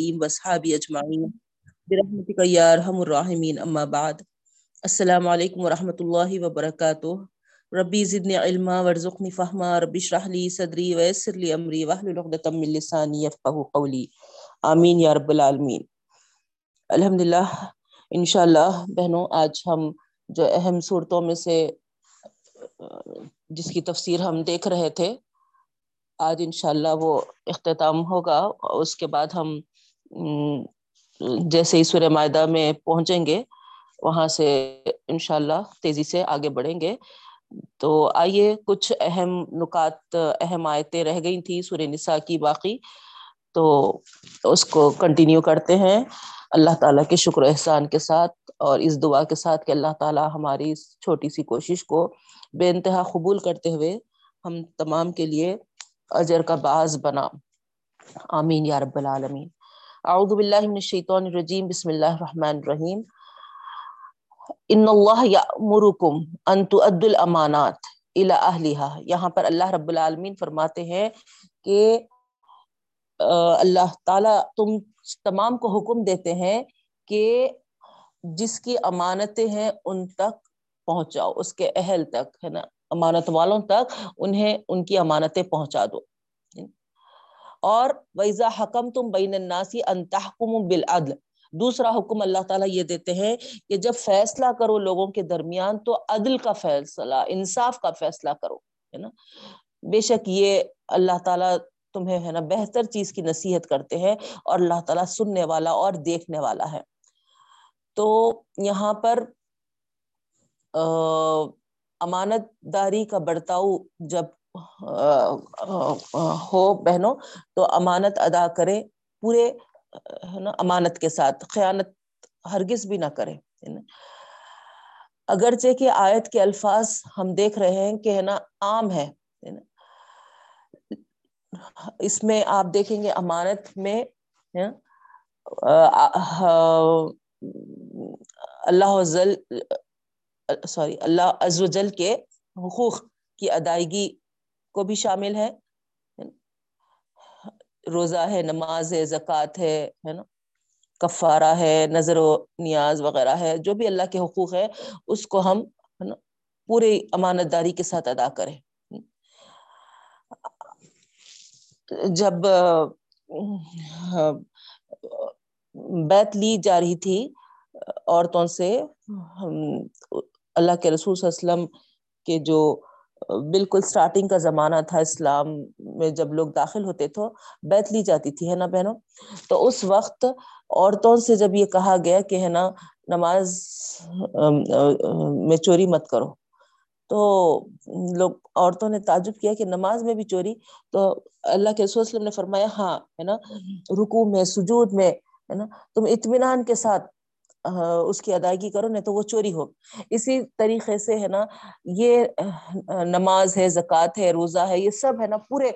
الكريم واصحابه اجمعين برحمتك يا ارحم الراحمين اما بعد. السلام علیکم ورحمۃ اللہ وبرکاتہ. ربی زدنی علما، ورزقنی فہما، ربی اشرح لی صدری، ویسر لی امری، واحلل عقدۃ من لسانی یفقهوا قولی. آمین یا رب العالمین. الحمدللہ، انشاءاللہ بہنوں، آج ہم جو اہم صورتوں میں سے، جس کی تفسیر ہم دیکھ رہے تھے، آج انشاءاللہ وہ اختتام ہوگا، اس کے بعد ہم جیسے ہی سورہ معدہ میں پہنچیں گے، وہاں سے انشاءاللہ تیزی سے آگے بڑھیں گے۔ تو آئیے کچھ اہم نکات، اہم آیتیں رہ گئی تھی سورہ نساء کی باقی۔ تو اس کو کنٹینیو کرتے ہیں۔ اللہ تعالیٰ کے شکر احسان کے ساتھ اور اس دعا کے ساتھ کہ اللہ تعالیٰ ہماری اس چھوٹی سی کوشش کو بے انتہا قبول کرتے ہوئے ہم تمام کے لیے اجر کا باعث بنا۔ آمین یا رب العالمین۔ اعوذ باللہ من الشیطان الرجیم، بسم اللہ الرحمن الرحیم. ان اللہ یامرکم ان تؤدوا الامانات الى اہلها یہاں پر اللہ رب العالمین فرماتے ہیں کہ اللہ تعالی تم تمام کو حکم دیتے ہیں کہ جس کی امانتیں ہیں ان تک پہنچاؤ، اس کے اہل تک، ہے نا، امانت والوں تک انہیں ان کی امانتیں پہنچا دو۔ اور ویزا حکم تم بین الناسی انتحکم بالعدل دوسرا حکم اللہ تعالیٰ یہ دیتے ہیں کہ جب فیصلہ کرو لوگوں کے درمیان تو عدل کا فیصلہ، انصاف کا فیصلہ کرو، ہے نا؟ بے شک یہ اللہ تعالیٰ تمہیں، ہے نا، بہتر چیز کی نصیحت کرتے ہیں اور اللہ تعالیٰ سننے والا اور دیکھنے والا ہے۔ تو یہاں پر امانت داری کا برتاؤ جب ہو بہنوں، تو امانت ادا کرے پورے امانت کے ساتھ، خیانت ہرگز بھی نہ کرے اگرچہ کہ آیت کے الفاظ ہم دیکھ رہے ہیں کہ، ہے نا، عام ہے اس میں آپ دیکھیں گے امانت میں اللہ سوری، اللہ عز و جل کے حقوق کی ادائیگی کو بھی شامل ہے۔ روزہ ہے، نماز ہے، زکوٰۃ ہے ہے نا؟ کفارہ ہے، نظر و نیاز وغیرہ ہے۔ جو بھی اللہ کے حقوق ہے اس کو ہم، ہے نا، پورے امانت داری کے ساتھ ادا کریں۔ جب، بیت لی جا رہی تھی، عورتوں سے اللہ کے رسول صلی اللہ علیہ وسلم کے جو بالکل سٹارٹنگ کا زمانہ تھا اسلام میں جب لوگ داخل ہوتے تھے بیت لی جاتی تھی، ہے نا بہنوں؟ تو اس وقت عورتوں سے جب یہ کہا گیا کہ ہے نا نماز میں چوری مت کرو۔ تو لوگ، عورتوں نے تعجب کیا کہ نماز میں بھی چوری۔ تو اللہ کے رسول وسلم نے فرمایا ہاں ہے نا رکو میں، سجود میں، ہے نا، تم اطمینان کے ساتھ اس کی ادائیگی کرو، نہیں تو وہ چوری ہو۔ اسی طریقے سے ہے نا، یہ نماز ہے، زکوٰۃ ہے، روزہ ہے، یہ سب ہے نا پورے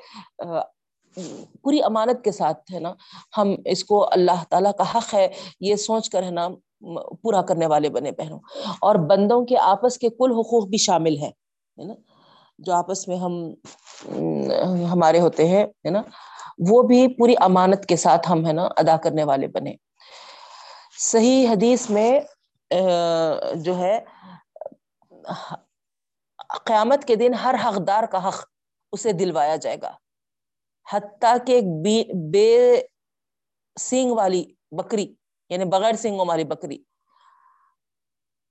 پوری امانت کے ساتھ ہے نا ہم اس کو اللہ تعالیٰ کا حق ہے، یہ سوچ کر ہے نا پورا کرنے والے بنے پہنو اور بندوں کے آپس کے کل حقوق بھی شامل ہے نا۔ جو آپس میں ہم ہمارے ہوتے ہیں، ہے نا، وہ بھی پوری امانت کے ساتھ ہم ہے نا ادا کرنے والے بنے۔ صحیح حدیث میں جو ہے، قیامت کے دن ہر حقدار کا حق اسے دلوایا جائے گا۔ حتیٰ کہ بے سینگ والی بکری یعنی بغیر سینگوں والی بکری۔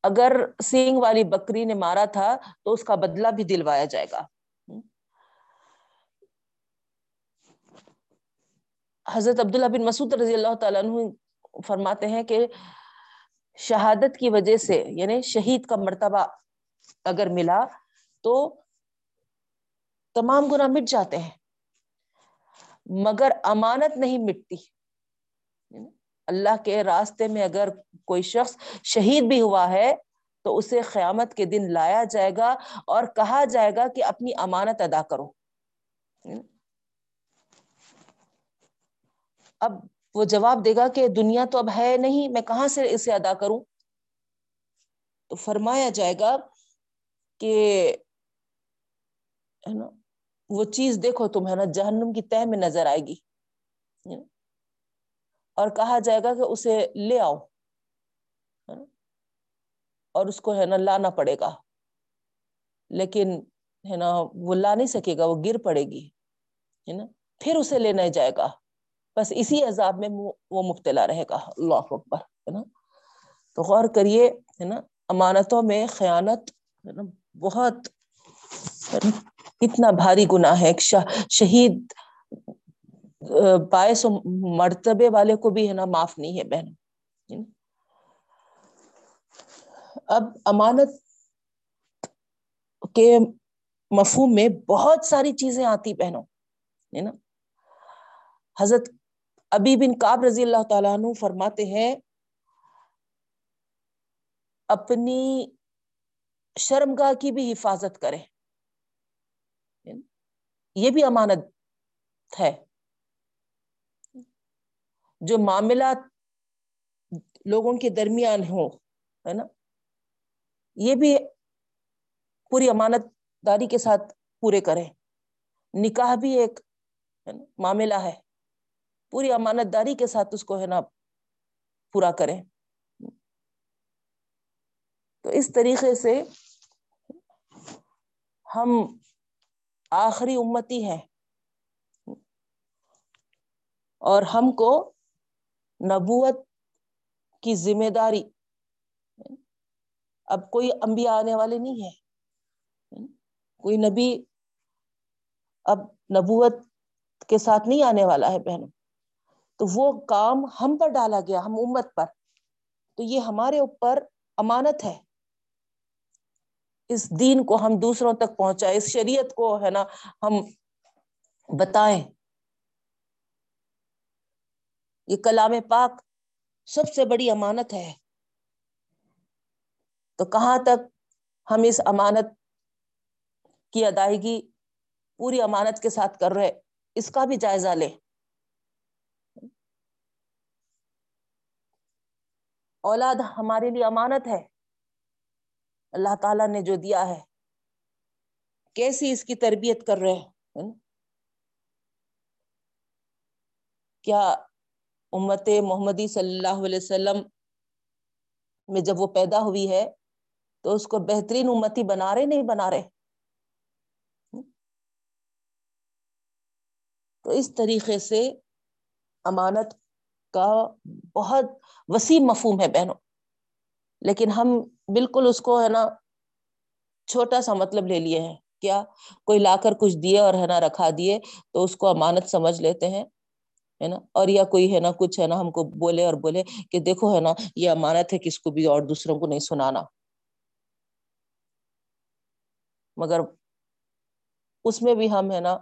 اگر سینگ والی بکری نے مارا تھا تو اس کا بدلہ بھی دلوایا جائے گا۔ حضرت عبداللہ بن مسعود رضی اللہ تعالیٰ عنہ فرماتے ہیں کہ شہادت کی وجہ سے یعنی شہید کا مرتبہ اگر ملا تو تمام گناہ مٹ جاتے ہیں، مگر امانت نہیں مٹتی۔ اللہ کے راستے میں اگر کوئی شخص شہید بھی ہوا ہے تو اسے قیامت کے دن لایا جائے گا اور کہا جائے گا کہ اپنی امانت ادا کرو۔ اب وہ جواب دے گا کہ دنیا تو اب ہے نہیں، میں کہاں سے اسے ادا کروں؟ تو فرمایا جائے گا کہ وہ چیز دیکھو تم، ہے نا، جہنم کی تہ میں نظر آئے گی اور کہا جائے گا کہ اسے لے آؤ اور اس کو ہے نا لانا پڑے گا، لیکن ہے نا وہ لا نہیں سکے گا، وہ گر پڑے گی، ہے نا۔ پھر اسے لینا جائے گا۔ بس اسی عذاب میں وہ مبتلا رہے گا، اللہ اکبر، ہے نا؟ تو غور کریے، ہے نا؟ امانتوں میں خیانت، ہے نا؟ بہت کتنا بھاری گناہ ہے۔ ایک شہید باعث مرتبے والے کو بھی، ہے نا، معاف نہیں ہے بہن اب امانت کے مفہوم میں بہت ساری چیزیں آتی بہنوں، ہے نا؟ حضرت ابی بن کاب رضی اللہ تعالیٰ عنہ فرماتے ہیں، اپنی شرمگاہ کی بھی حفاظت کرے یہ بھی امانت ہے۔ جو معاملات لوگوں کے درمیان ہو ہے نا؟ یہ بھی پوری امانت داری کے ساتھ پورے کریں۔ نکاح بھی ایک معاملہ ہے۔ پوری امانت داری کے ساتھ اس کو ہے نا پورا کریں۔ تو اس طریقے سے ہم آخری امتی ہے اور ہم کو نبوت کی ذمہ داری۔ اب کوئی انبیاء آنے والے نہیں ہے کوئی نبی اب نبوت کے ساتھ نہیں آنے والا ہے بہنوں۔ تو وہ کام ہم پر ڈالا گیا، ہم امت پر۔ تو یہ ہمارے اوپر امانت ہے۔ اس دین کو ہم دوسروں تک پہنچائے اس شریعت کو، ہے نا، ہم بتائیں۔ یہ کلام پاک سب سے بڑی امانت ہے۔ تو کہاں تک ہم اس امانت کی ادائیگی پوری امانت کے ساتھ کر رہے اس کا بھی جائزہ لے اولاد ہمارے لیے امانت ہے۔ اللہ تعالیٰ نے جو دیا ہے، کیسی اس کی تربیت کر رہے ہیں؟ کیا امت محمدی صلی اللہ علیہ وسلم میں جب وہ پیدا ہوئی ہے، تو اس کو بہترین امتی بنا رہے نہیں بنا رہے؟ تو اس طریقے سے امانت کا بہت وسیع مفہوم ہے بہنوں۔ لیکن ہم بالکل اس کو ہے نا چھوٹا سا مطلب لے لیے ہیں۔ کیا کوئی لا کر کچھ دیے اور ہے نا رکھا دیے تو اس کو امانت سمجھ لیتے ہیں، ہے نا؟ اور یا کوئی ہے نا کچھ ہے نا ہم کو بولے اور بولے کہ دیکھو ہے نا یہ امانت ہے کس کو بھی اور دوسروں کو نہیں سنانا۔ مگر اس میں بھی ہم ہے نا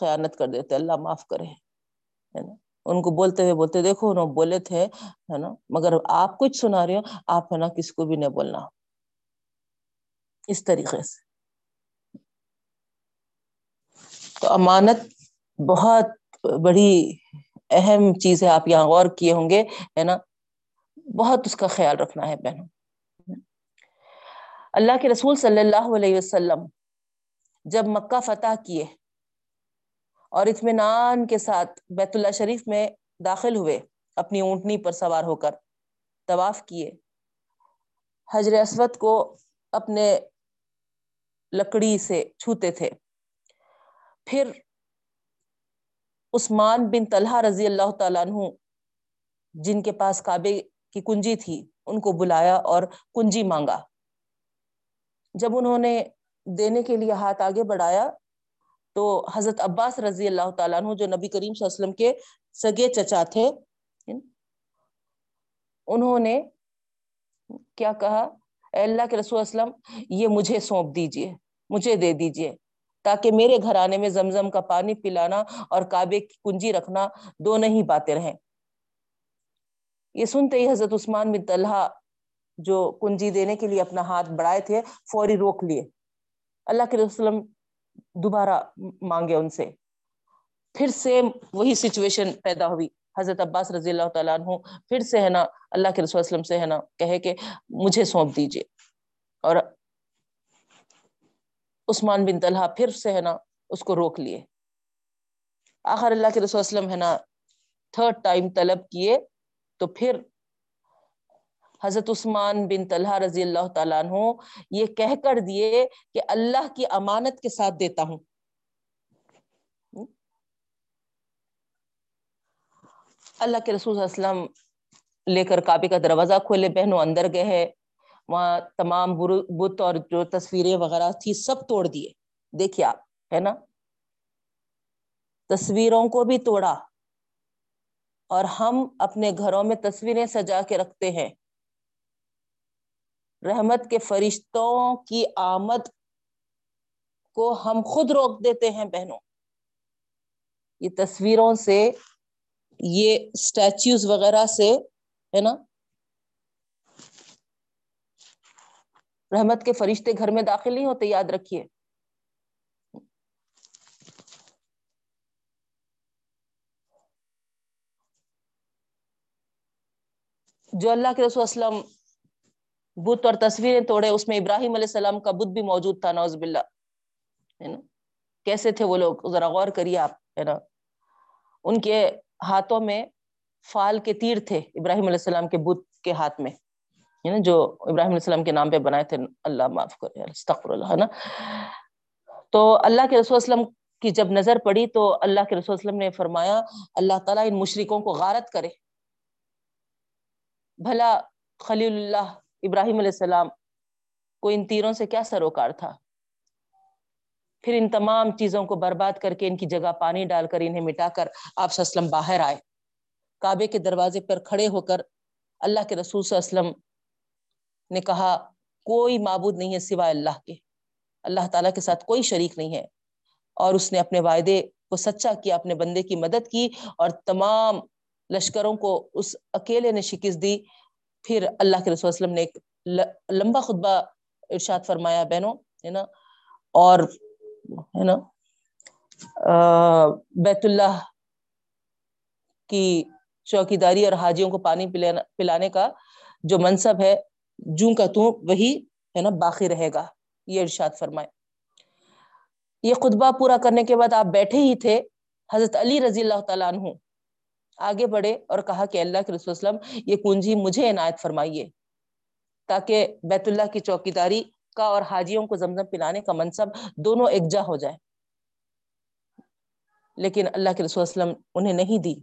خیانت کر دیتے اللہ معاف کرے، ہے نا؟ ان کو بولتے ہوئے بولتے، دیکھو، انہوں بولے تھے، ہے نا، مگر آپ کچھ سنا رہے ہو، آپ ہے نا، کس کو بھی نہیں بولنا۔ اس طریقے سے۔ تو امانت بہت بڑی اہم چیز ہے، آپ یہاں غور کیے ہوں گے، ہے نا۔ بہت اس کا خیال رکھنا ہے بہنوں۔ اللہ کے رسول صلی اللہ علیہ وسلم جب مکہ فتح کیے اور اطمینان کے ساتھ بیت اللہ شریف میں داخل ہوئے، اپنی اونٹنی پر سوار ہو کر طواف کیے۔ حجر اسود کو اپنے لکڑی سے چھوتے تھے۔ پھر عثمان بن طلحہ رضی اللہ تعالیٰ عنہ، جن کے پاس کعبے کی کنجی تھی، ان کو بلایا اور کنجی مانگا۔ جب انہوں نے دینے کے لیے ہاتھ آگے بڑھایا تو حضرت عباس رضی اللہ تعالیٰ عنہ جو نبی کریم صلی اللہ علیہ وسلم کے سگے چچا تھے، انہوں نے کیا کہا؟ اے اللہ کے رسول اسلم یہ مجھے سونپ دیجیے، مجھے دے دیجیے، تاکہ میرے گھرانے میں زمزم کا پانی پلانا اور کعبے کی کنجی رکھنا دونوں ہی باتیں رہیں۔ یہ سنتے ہی حضرت عثمان بن طلحہ جو کنجی دینے کے لیے اپنا ہاتھ بڑھائے تھے، فوری روک لیے۔ اللہ کے وسلم دوبارہ مانگے ان سے۔ پھر سے وہی سچویشن پیدا ہوئی۔ حضرت عباس رضی اللہ تعالیٰ عنہ پھر سے ہے نا اللہ کے رسول وسلم سے ہے نا کہے کہ مجھے سونپ دیجیے۔ اور عثمان بن طلحہ پھر سے ہے نا اس کو روک لیے۔ آخر اللہ کے رسول وسلم ہے نا تھرڈ ٹائم طلب کیے تو پھر حضرت عثمان بن طلحہ رضی اللہ تعالیٰ عنہ یہ کہہ کر دیے کہ اللہ کی امانت کے ساتھ دیتا ہوں۔ اللہ کے رسول صلی اللہ علیہ وسلم لے کر کعبے کا دروازہ کھولے، بہنوں اندر گئے ہیں۔ وہاں تمام بت اور جو تصویریں وغیرہ تھی سب توڑ دیے۔ دیکھیے آپ، ہے نا؟ تصویروں کو بھی توڑا اور ہم اپنے گھروں میں تصویریں سجا کے رکھتے ہیں۔ رحمت کے فرشتوں کی آمد کو ہم خود روک دیتے ہیں بہنوں۔ یہ تصویروں سے، یہ اسٹیچوز وغیرہ سے، ہے نا؟ رحمت کے فرشتے گھر میں داخل نہیں ہوتے، یاد رکھیے۔ جو اللہ کے رسول اسلم بت اور تصویریں توڑے، اس میں ابراہیم علیہ السلام کا بت بھی موجود تھا نوز باللہ، ہے نا؟ کیسے تھے وہ لوگ؟ ذرا غور کریے آپ، ہے نا؟ ان کے ہاتھوں میں فال کے تیر تھے، ابراہیم علیہ السلام کے بت کے ہاتھ میں جو ابراہیم علیہ السلام کے نام پہ بنائے تھے، اللہ معاف کرے، استغفر اللہ، ہے نا؟ تو اللہ کے رسول وسلم کی جب نظر پڑی تو اللہ کے رسول وسلم نے فرمایا، اللہ تعالیٰ ان مشرکوں کو غارت کرے۔ بھلا خلیل اللہ ابراہیم علیہ السلام کو ان تیروں سے کیا سروکار تھا؟ پھر ان تمام چیزوں کو برباد کر کے ان کی جگہ پانی ڈال کر انہیں مٹا کر آپ وسلم باہر آئے۔ کعبے کے دروازے پر کھڑے ہو کر اللہ کے رسول صلی اللہ علیہ وسلم نے کہا، کوئی معبود نہیں ہے سوائے اللہ کے۔ اللہ تعالیٰ کے ساتھ کوئی شریک نہیں ہے۔ اور اس نے اپنے وعدے کو سچا کیا، اپنے بندے کی مدد کی اور تمام لشکروں کو اس اکیلے نے شکست دی۔ پھر اللہ کے رسول وسلم نے ایک لمبا خطبہ ارشاد فرمایا، بہنوں، ہے نا؟ اور، ہے نا؟ بیت اللہ کی چوکی داری اور حاجیوں کو پانی پلانے کا جو منصب ہے، جوں کا تو وہی، ہے نا، باقی رہے گا۔ یہ ارشاد فرمائے۔ یہ خطبہ پورا کرنے کے بعد آپ بیٹھے ہی تھے، حضرت علی رضی اللہ تعالیٰ عنہ۔ آگے بڑھے اور کہا کہ اللہ کے رسول وسلم، یہ کنجی مجھے عنایت فرمائیے تاکہ بیت اللہ کی چوکی داری کا اور حاجیوں کو زمزم پلانے کا منصب دونوں ایکجا ہو جائے۔ لیکن اللہ کے رسول وسلم انہیں نہیں دی۔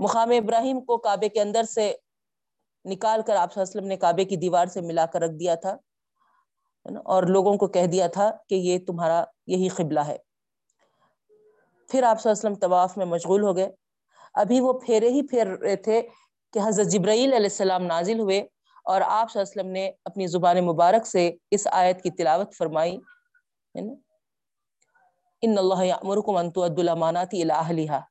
مقام ابراہیم کو کعبے کے اندر سے نکال کر آپ وسلم نے کعبے کی دیوار سے ملا کر رکھ دیا تھا اور لوگوں کو کہہ دیا تھا کہ یہ تمہارا یہی قبلہ ہے۔ پھر آپ وسلم طواف میں مشغول ہو گئے۔ ابھی وہ پھیرے ہی پھیر رہے تھے کہ حضرت جبرائیل علیہ السلام نازل ہوئے اور آپ صلی اللہ علیہ وسلم نے اپنی زبان مبارک سے اس آیت کی تلاوت فرمائی ان اللہ یامرکم ان تؤدوا الامانات الى اهلها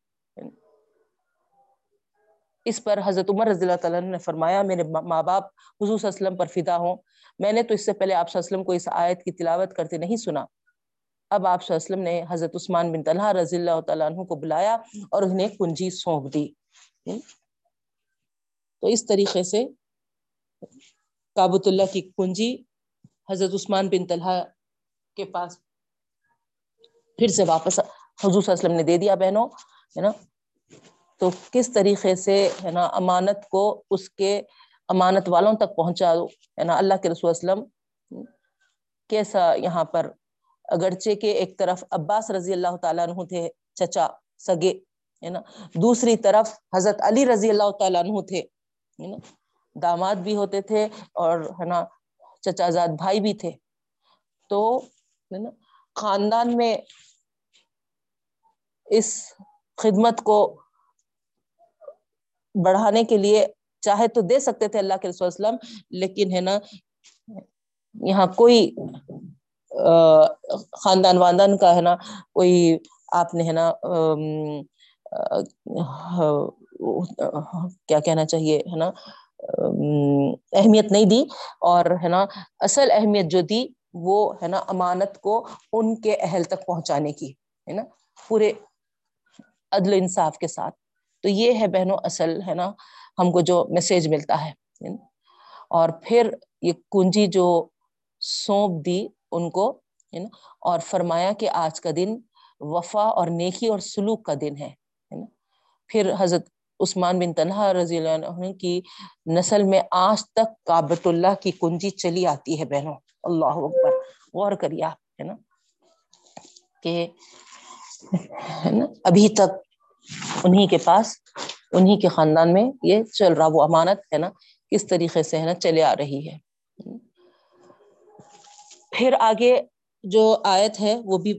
اس پر حضرت عمر رضی اللہ تعالیٰ نے فرمایا، میرے ماں باپ، حضور صلی اللہ علیہ وسلم پر فدا ہوں۔ میں نے تو اس سے پہلے آپ صلی اللہ علیہ وسلم کو اس آیت کی تلاوت کرتے نہیں سنا۔ اب آپ صلی اللہ علیہ وسلم نے حضرت عثمان بن طلحہ رضی اللہ تعالیٰ عنہ کو بلایا اور انہیں کنجی سونپ دی۔ تو اس طریقے سے کابت اللہ کی کنجی حضرت عثمان بن طلحہ کے پاس پھر سے واپس حضور صلی اللہ علیہ وسلم نے دے دیا بہنوں، ہے نا؟ تو کس طریقے سے، ہے نا، امانت کو اس کے امانت والوں تک پہنچا، ہے نا، اللہ کے رسول اسلم کیسا یہاں پر اگرچہ کے ایک طرف عباس رضی اللہ تعالیٰ عنہ تھے، چچا سگے، ہے نا؟ دوسری طرف حضرت علی رضی اللہ تعالیٰ عنہ تھے نا؟ داماد بھی ہوتے تھے اور، ہے نا، چچا زاد بھائی بھی تھے۔ تو، ہے نا، خاندان میں اس خدمت کو بڑھانے کے لیے چاہے تو دے سکتے تھے اللہ کے رسول وسلم، لیکن، ہے نا، یہاں کوئی خاندان واندان کا ہے نا، کوئی آپ نے ہے نا کیا کہنا چاہیے، ہے نا اہمیت نہیں دی اور ہے نا، اصل اہمیت جو دی وہ ہے نا امانت کو ان کے اہل تک پہنچانے کی، ہے نا، پورے عدل انصاف کے ساتھ۔ تو یہ ہے بہنوں، اصل ہے نا، ہم کو جو میسج ملتا ہے۔ اور پھر یہ کنجی جو سونپ دی ان کو اور فرمایا کہ آج کا دن وفا اور نیکی اور سلوک کا دن ہے پھر حضرت عثمان بن تنہا رضی اللہ عنہ کی، نسل میں آج تک کابت اللہ کی کنجی چلی آتی ہے بہنوں۔ اللہ اکبر، غور کریے آپ، ہے نا، کہ ابھی تک انہی کے پاس، انہی کے خاندان میں یہ چل رہا، وہ امانت، ہے نا، کس طریقے سے، ہے نا، چلے آ رہی ہے۔ پھر آگے جو آیت ہے وہ بھی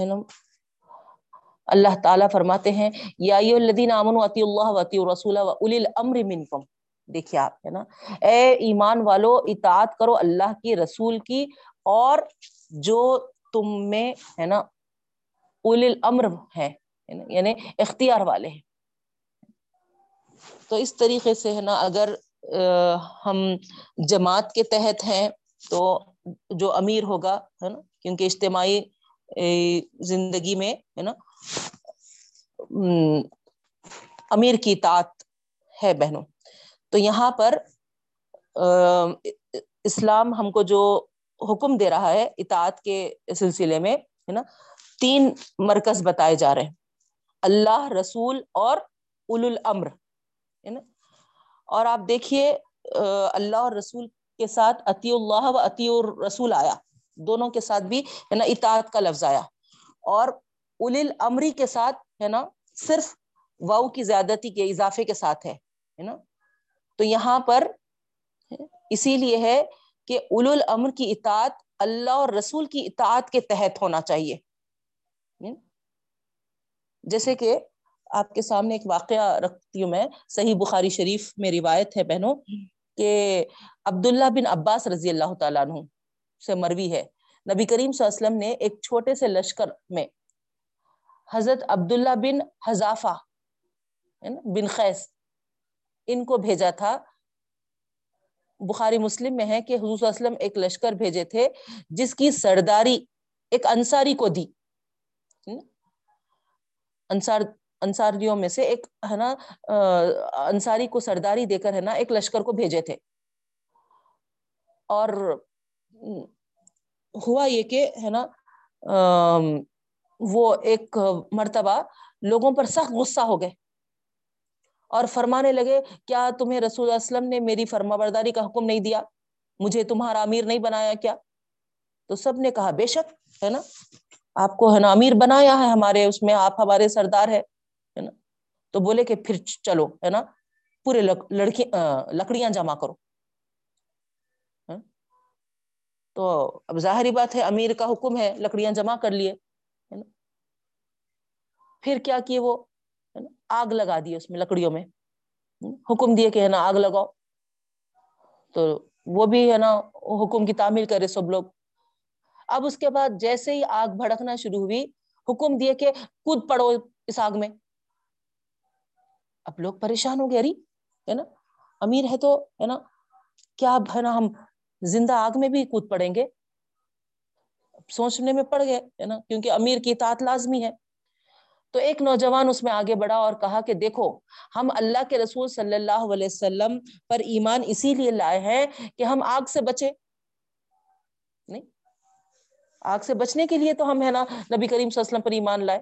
ہے نا، اللہ تعالیٰ فرماتے ہیں، یا الذین آمنوا اطیع اللہ و اطیع الرسول و اولی الامر منکم۔ دیکھیے آپ، ہے نا؟ اے ایمان والو، اطاعت کرو اللہ کی، رسول کی، اور جو تم میں، ہے نا، اولی الامر ہے یعنی اختیار والے ہیں۔ تو اس طریقے سے، ہے نا، اگر ہم جماعت کے تحت ہیں، تو جو امیر ہوگا، ہے نا، کیونکہ اجتماعی زندگی میں، ہے نا امیر کی اطاعت ہے بہنوں۔ تو یہاں پر اسلام ہم کو جو حکم دے رہا ہے اطاعت کے سلسلے میں، ہے نا، تین مرکز بتائے جا رہے ہیں۔ اللہ، رسول اور اول الامر، ہے نا۔ اور آپ دیکھیے اللہ اور رسول کے ساتھ عطی اللہ و عطی الرسول آیا۔ دونوں کے ساتھ بھی ہے نا اطاعت کا لفظ آیا۔ اور اول الامری کے ساتھ ہے نا صرف واؤ کی زیادتی کے اضافے کے ساتھ ہے نا۔ تو یہاں پر اسی لیے ہے کہ اول الامر کی اطاعت اللہ اور رسول کی اطاعت کے تحت ہونا چاہیے۔ جیسے کہ آپ کے سامنے ایک واقعہ رکھتی ہوں میں، صحیح بخاری شریف میں روایت ہے بہنوں۔ کہ عبداللہ بن عباس رضی اللہ تعالیٰ عنہ سے مروی ہے۔ نبی کریم صلی اللہ علیہ وسلم نے ایک چھوٹے سے لشکر میں حضرت عبداللہ بن حذافہ بن خیس ان کو بھیجا تھا۔ بخاری مسلم میں ہے کہ حضور صلی اللہ علیہ وسلم ایک لشکر بھیجے تھے جس کی سرداری ایک انصاری کو دی۔ انصار انصاریوں میں سے ایک، ہے نا انصاری کو سرداری دے کر، ہے نا، ایک لشکر کو بھیجے تھے۔ اور ہوا یہ کہ، ہے نا وہ ایک مرتبہ لوگوں پر سخت غصہ ہو گئے۔ اور فرمانے لگے، کیا تمہیں رسول اللہ علیہ وسلم نے میری فرما برداری کا حکم نہیں دیا؟ مجھے تمہارا امیر نہیں بنایا کیا؟ تو سب نے کہا، بے شک، ہے نا، آپ کو، ہے نا، امیر بنایا ہے ہمارے، اس میں آپ ہمارے سردار ہے تو بولے کہ پھر چلو، ہے نا؟ پورے لڑکی لکڑیاں جمع کرو۔ ہاں؟ تو اب ظاہری بات ہے، امیر کا حکم ہے، لکڑیاں جمع کر لیے پھر کیا کیے وہ؟ آگ لگا دی اس میں لکڑیوں میں۔ ہاں؟ حکم دیے کہ ہے نا، آگ لگاؤ۔ تو وہ بھی ہے نا، حکم کی تعمیل کرے سب لوگ۔ اب اس کے بعد جیسے ہی آگ بھڑکنا شروع ہوئی، حکم دیے کہ کود پڑو اس آگ میں۔ اب لوگ پریشان ہو گئے اری ہے نا؟ امیر ہے تو، ہے نا؟ کیا ہے نا، ہم زندہ آگ میں بھی کود پڑیں گے؟ سوچنے میں پڑ گئے، ہے نا؟ کیونکہ امیر کی اطاعت لازمی ہے۔ تو ایک نوجوان اس میں آگے بڑھا اور کہا کہ دیکھو، ہم اللہ کے رسول صلی اللہ علیہ وسلم پر ایمان اسی لیے لائے ہیں کہ ہم آگ سے بچے نہیں، آگ سے بچنے کے لیے تو ہم، ہے نا، نبی کریم صلی اللہ علیہ وسلم پر ایمان لائے۔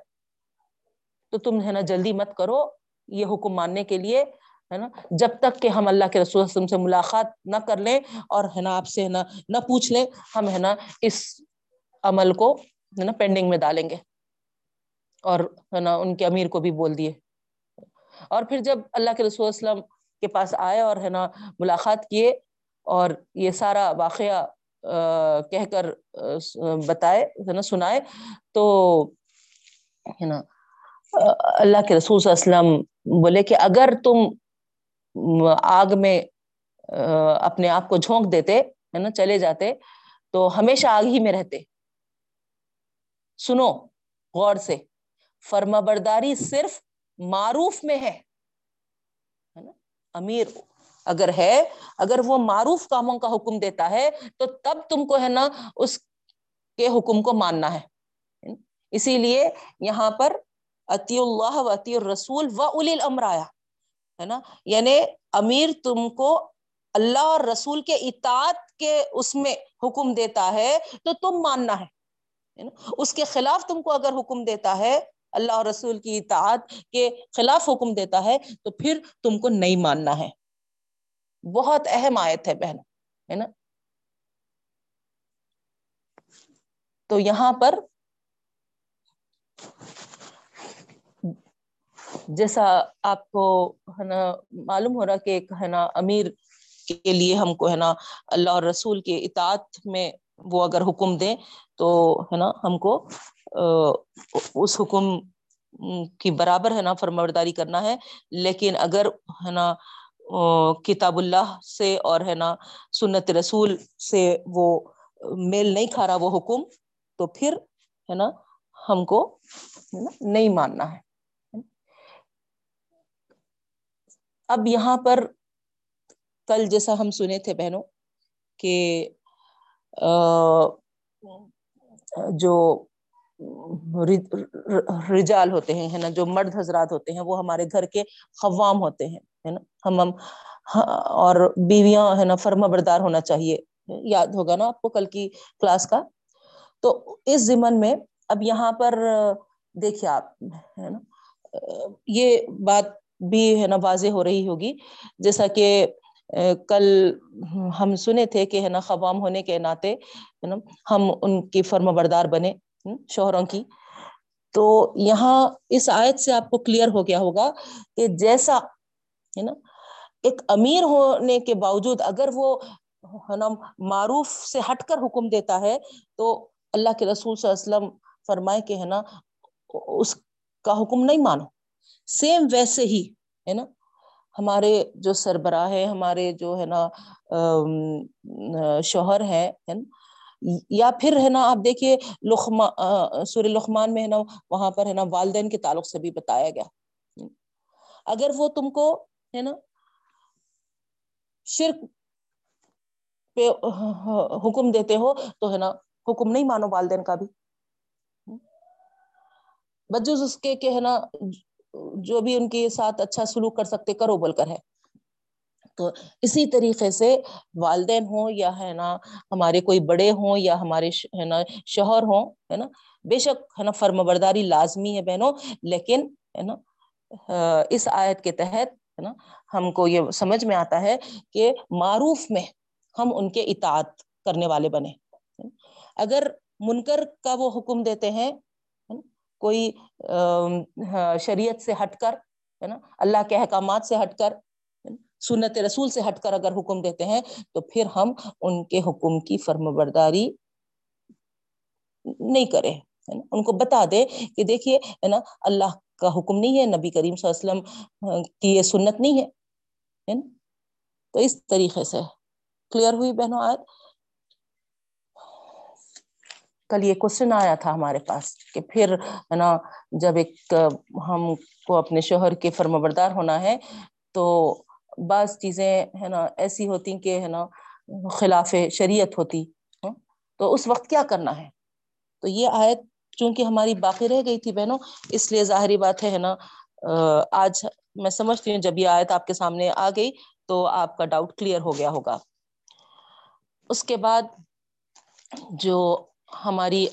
تو تم، ہے نا، جلدی مت کرو۔ یہ حکم ماننے کے لیے، ہے نا؟ جب تک کہ ہم اللہ کے رسول وسلم سے ملاقات نہ کر لیں اور ہے نا آپ سے، ہے نا، نہ پوچھ لیں، ہم ہے نا اس عمل کو، ہے نا پینڈنگ میں ڈالیں گے۔ اور ہے نا ان کے امیر کو بھی بول دیے۔ اور پھر جب اللہ کے رسول وسلم کے پاس آئے اور ہے نا ملاقات کیے اور یہ سارا واقعہ کہہ کر بتائے، ہے نا، سنائے، تو ہے نا اللہ کے رسول صلی اللہ علیہ وسلم بولے کہ اگر تم آگ میں اپنے آپ کو جھونک دیتے، ہے نا، چلے جاتے، تو ہمیشہ آگ ہی میں رہتے۔ سنو، غور سے۔ فرما برداری صرف معروف میں ہے امیر، اگر ہے، اگر وہ معروف کاموں کا حکم دیتا ہے، تو تب تم کو، ہے نا، اس کے حکم کو ماننا ہے۔ اسی لیے یہاں پر عطی اللہ و عطی الرسول و الی الامر آیا۔ ہے نا؟ یعنی امیر تم کو اللہ اور رسول کے اطاعت کے اس میں حکم دیتا ہے تو تم ماننا ہے۔ اس کے خلاف تم کو اگر حکم دیتا ہے، اللہ اور رسول کی اطاعت کے خلاف حکم دیتا ہے تو پھر تم کو نہیں ماننا ہے۔ بہت اہم آیت ہے بہن۔ ہے نا؟ تو یہاں پر جیسا آپ کو ہے نا معلوم ہو رہا کہ ایک ہے نا امیر کے لیے ہم کو ہے نا اللہ اور رسول کے اطاعت میں وہ اگر حکم دیں تو ہے نا ہم کو اس حکم کی برابر ہے نا فرمبرداری کرنا ہے۔ لیکن اگر ہے نا کتاب اللہ سے اور ہے نا سنت رسول سے وہ میل نہیں کھا رہا وہ حکم، تو پھر ہے نا ہم کو نہیں ماننا ہے۔ اب یہاں پر کل جیسا ہم سنے تھے بہنوں کہ جو رجال ہوتے ہیں نا، جو مرد حضرات ہوتے ہیں، وہ ہمارے گھر کے خوام ہوتے ہیں، ہے نا، ہم ہاں، اور بیویاں، ہے نا، فرما بردار ہونا چاہیے، یاد ہوگا نا آپ کو کل کی کلاس کا؟ تو اس زمن میں اب یہاں پر، دیکھیے آپ، ہے نا، یہ بات بھی ہے نا واضح ہو رہی ہوگی۔ جیسا کہ کل ہم سنے تھے کہ ہے نا خوام ہونے کے ناطے، ہے نا، ہم ان کی فرم بردار بنے شوہروں کی۔ تو یہاں اس آیت سے آپ کو کلیئر ہو گیا ہوگا کہ جیسا، ہے نا، ایک امیر ہونے کے باوجود اگر وہ، ہے نا، معروف سے ہٹ کر حکم دیتا ہے، تو اللہ کے رسول صلی اللہ علیہ وسلم فرمائے کہ ہے نا، اس کا حکم نہیں مانو۔ سیم ویسے ہی ہے نا ہمارے جو سربراہ ہے ہمارے جو ہے نا شوہر ہے یا پھر ہے نا آپ دیکھیے لقم سور لقمان میں ہے نا وہاں پر ہے نا والدین کے تعلق سے بھی بتایا گیا اگر وہ تم کو ہے نا شرک پہ حکم دیتے ہو تو ہے نا حکم نہیں مانو والدین کا بھی بجوز اس کے کہ ہے نا جو بھی ان کے ساتھ اچھا سلوک کر سکتے، کرو، بول کر ہے۔ تو اسی طریقے سے والدین ہوں یا ہے نا ہمارے کوئی بڑے ہوں یا ہمارے ہے نا، شوہر ہوں، ہے نا، بے شک، ہے نا فرم برداری لازمی ہے بہنوں، لیکن، ہے نا اس آیت کے تحت، ہے نا، ہم کو یہ سمجھ میں آتا ہے کہ معروف میں ہم ان کے اطاعت کرنے والے بنے اگر منکر کا وہ حکم دیتے ہیں کوئی ہاں، شریعت سے ہٹ کر، ہے نا، اللہ کے احکامات سے ہٹ کر سنت رسول سے ہٹ کر اگر حکم دیتے ہیں، تو پھر ہم ان کے حکم کی فرم برداری نہیں کرے ان کو بتا دے کہ دیکھیے، ہے نا، اللہ کا حکم نہیں ہے، نبی کریم صلی اللہ علیہ وسلم کی یہ سنت نہیں ہے تو اس طریقے سے کلیئر ہوئی بہنوں آج کل یہ کوشچن آیا تھا ہمارے پاس کہ پھر ہے نا جب ایک، ہم کو اپنے شوہر کے فرم بردار ہونا ہے تو بعض چیزیں ہے نا ایسی ہوتی کہ ہے نا خلاف شریعت ہوتی۔ تو اس وقت کیا کرنا ہے؟ تو یہ آیت چونکہ ہماری باقی رہ گئی تھی بہنوں، اس لیے ظاہری بات ہے نا آج میں سمجھتی ہوں جب یہ آیت آپ کے سامنے آ گئی تو آپ کا ڈاؤٹ کلیئر ہو گیا ہوگا۔ اس کے بعد جو ہماری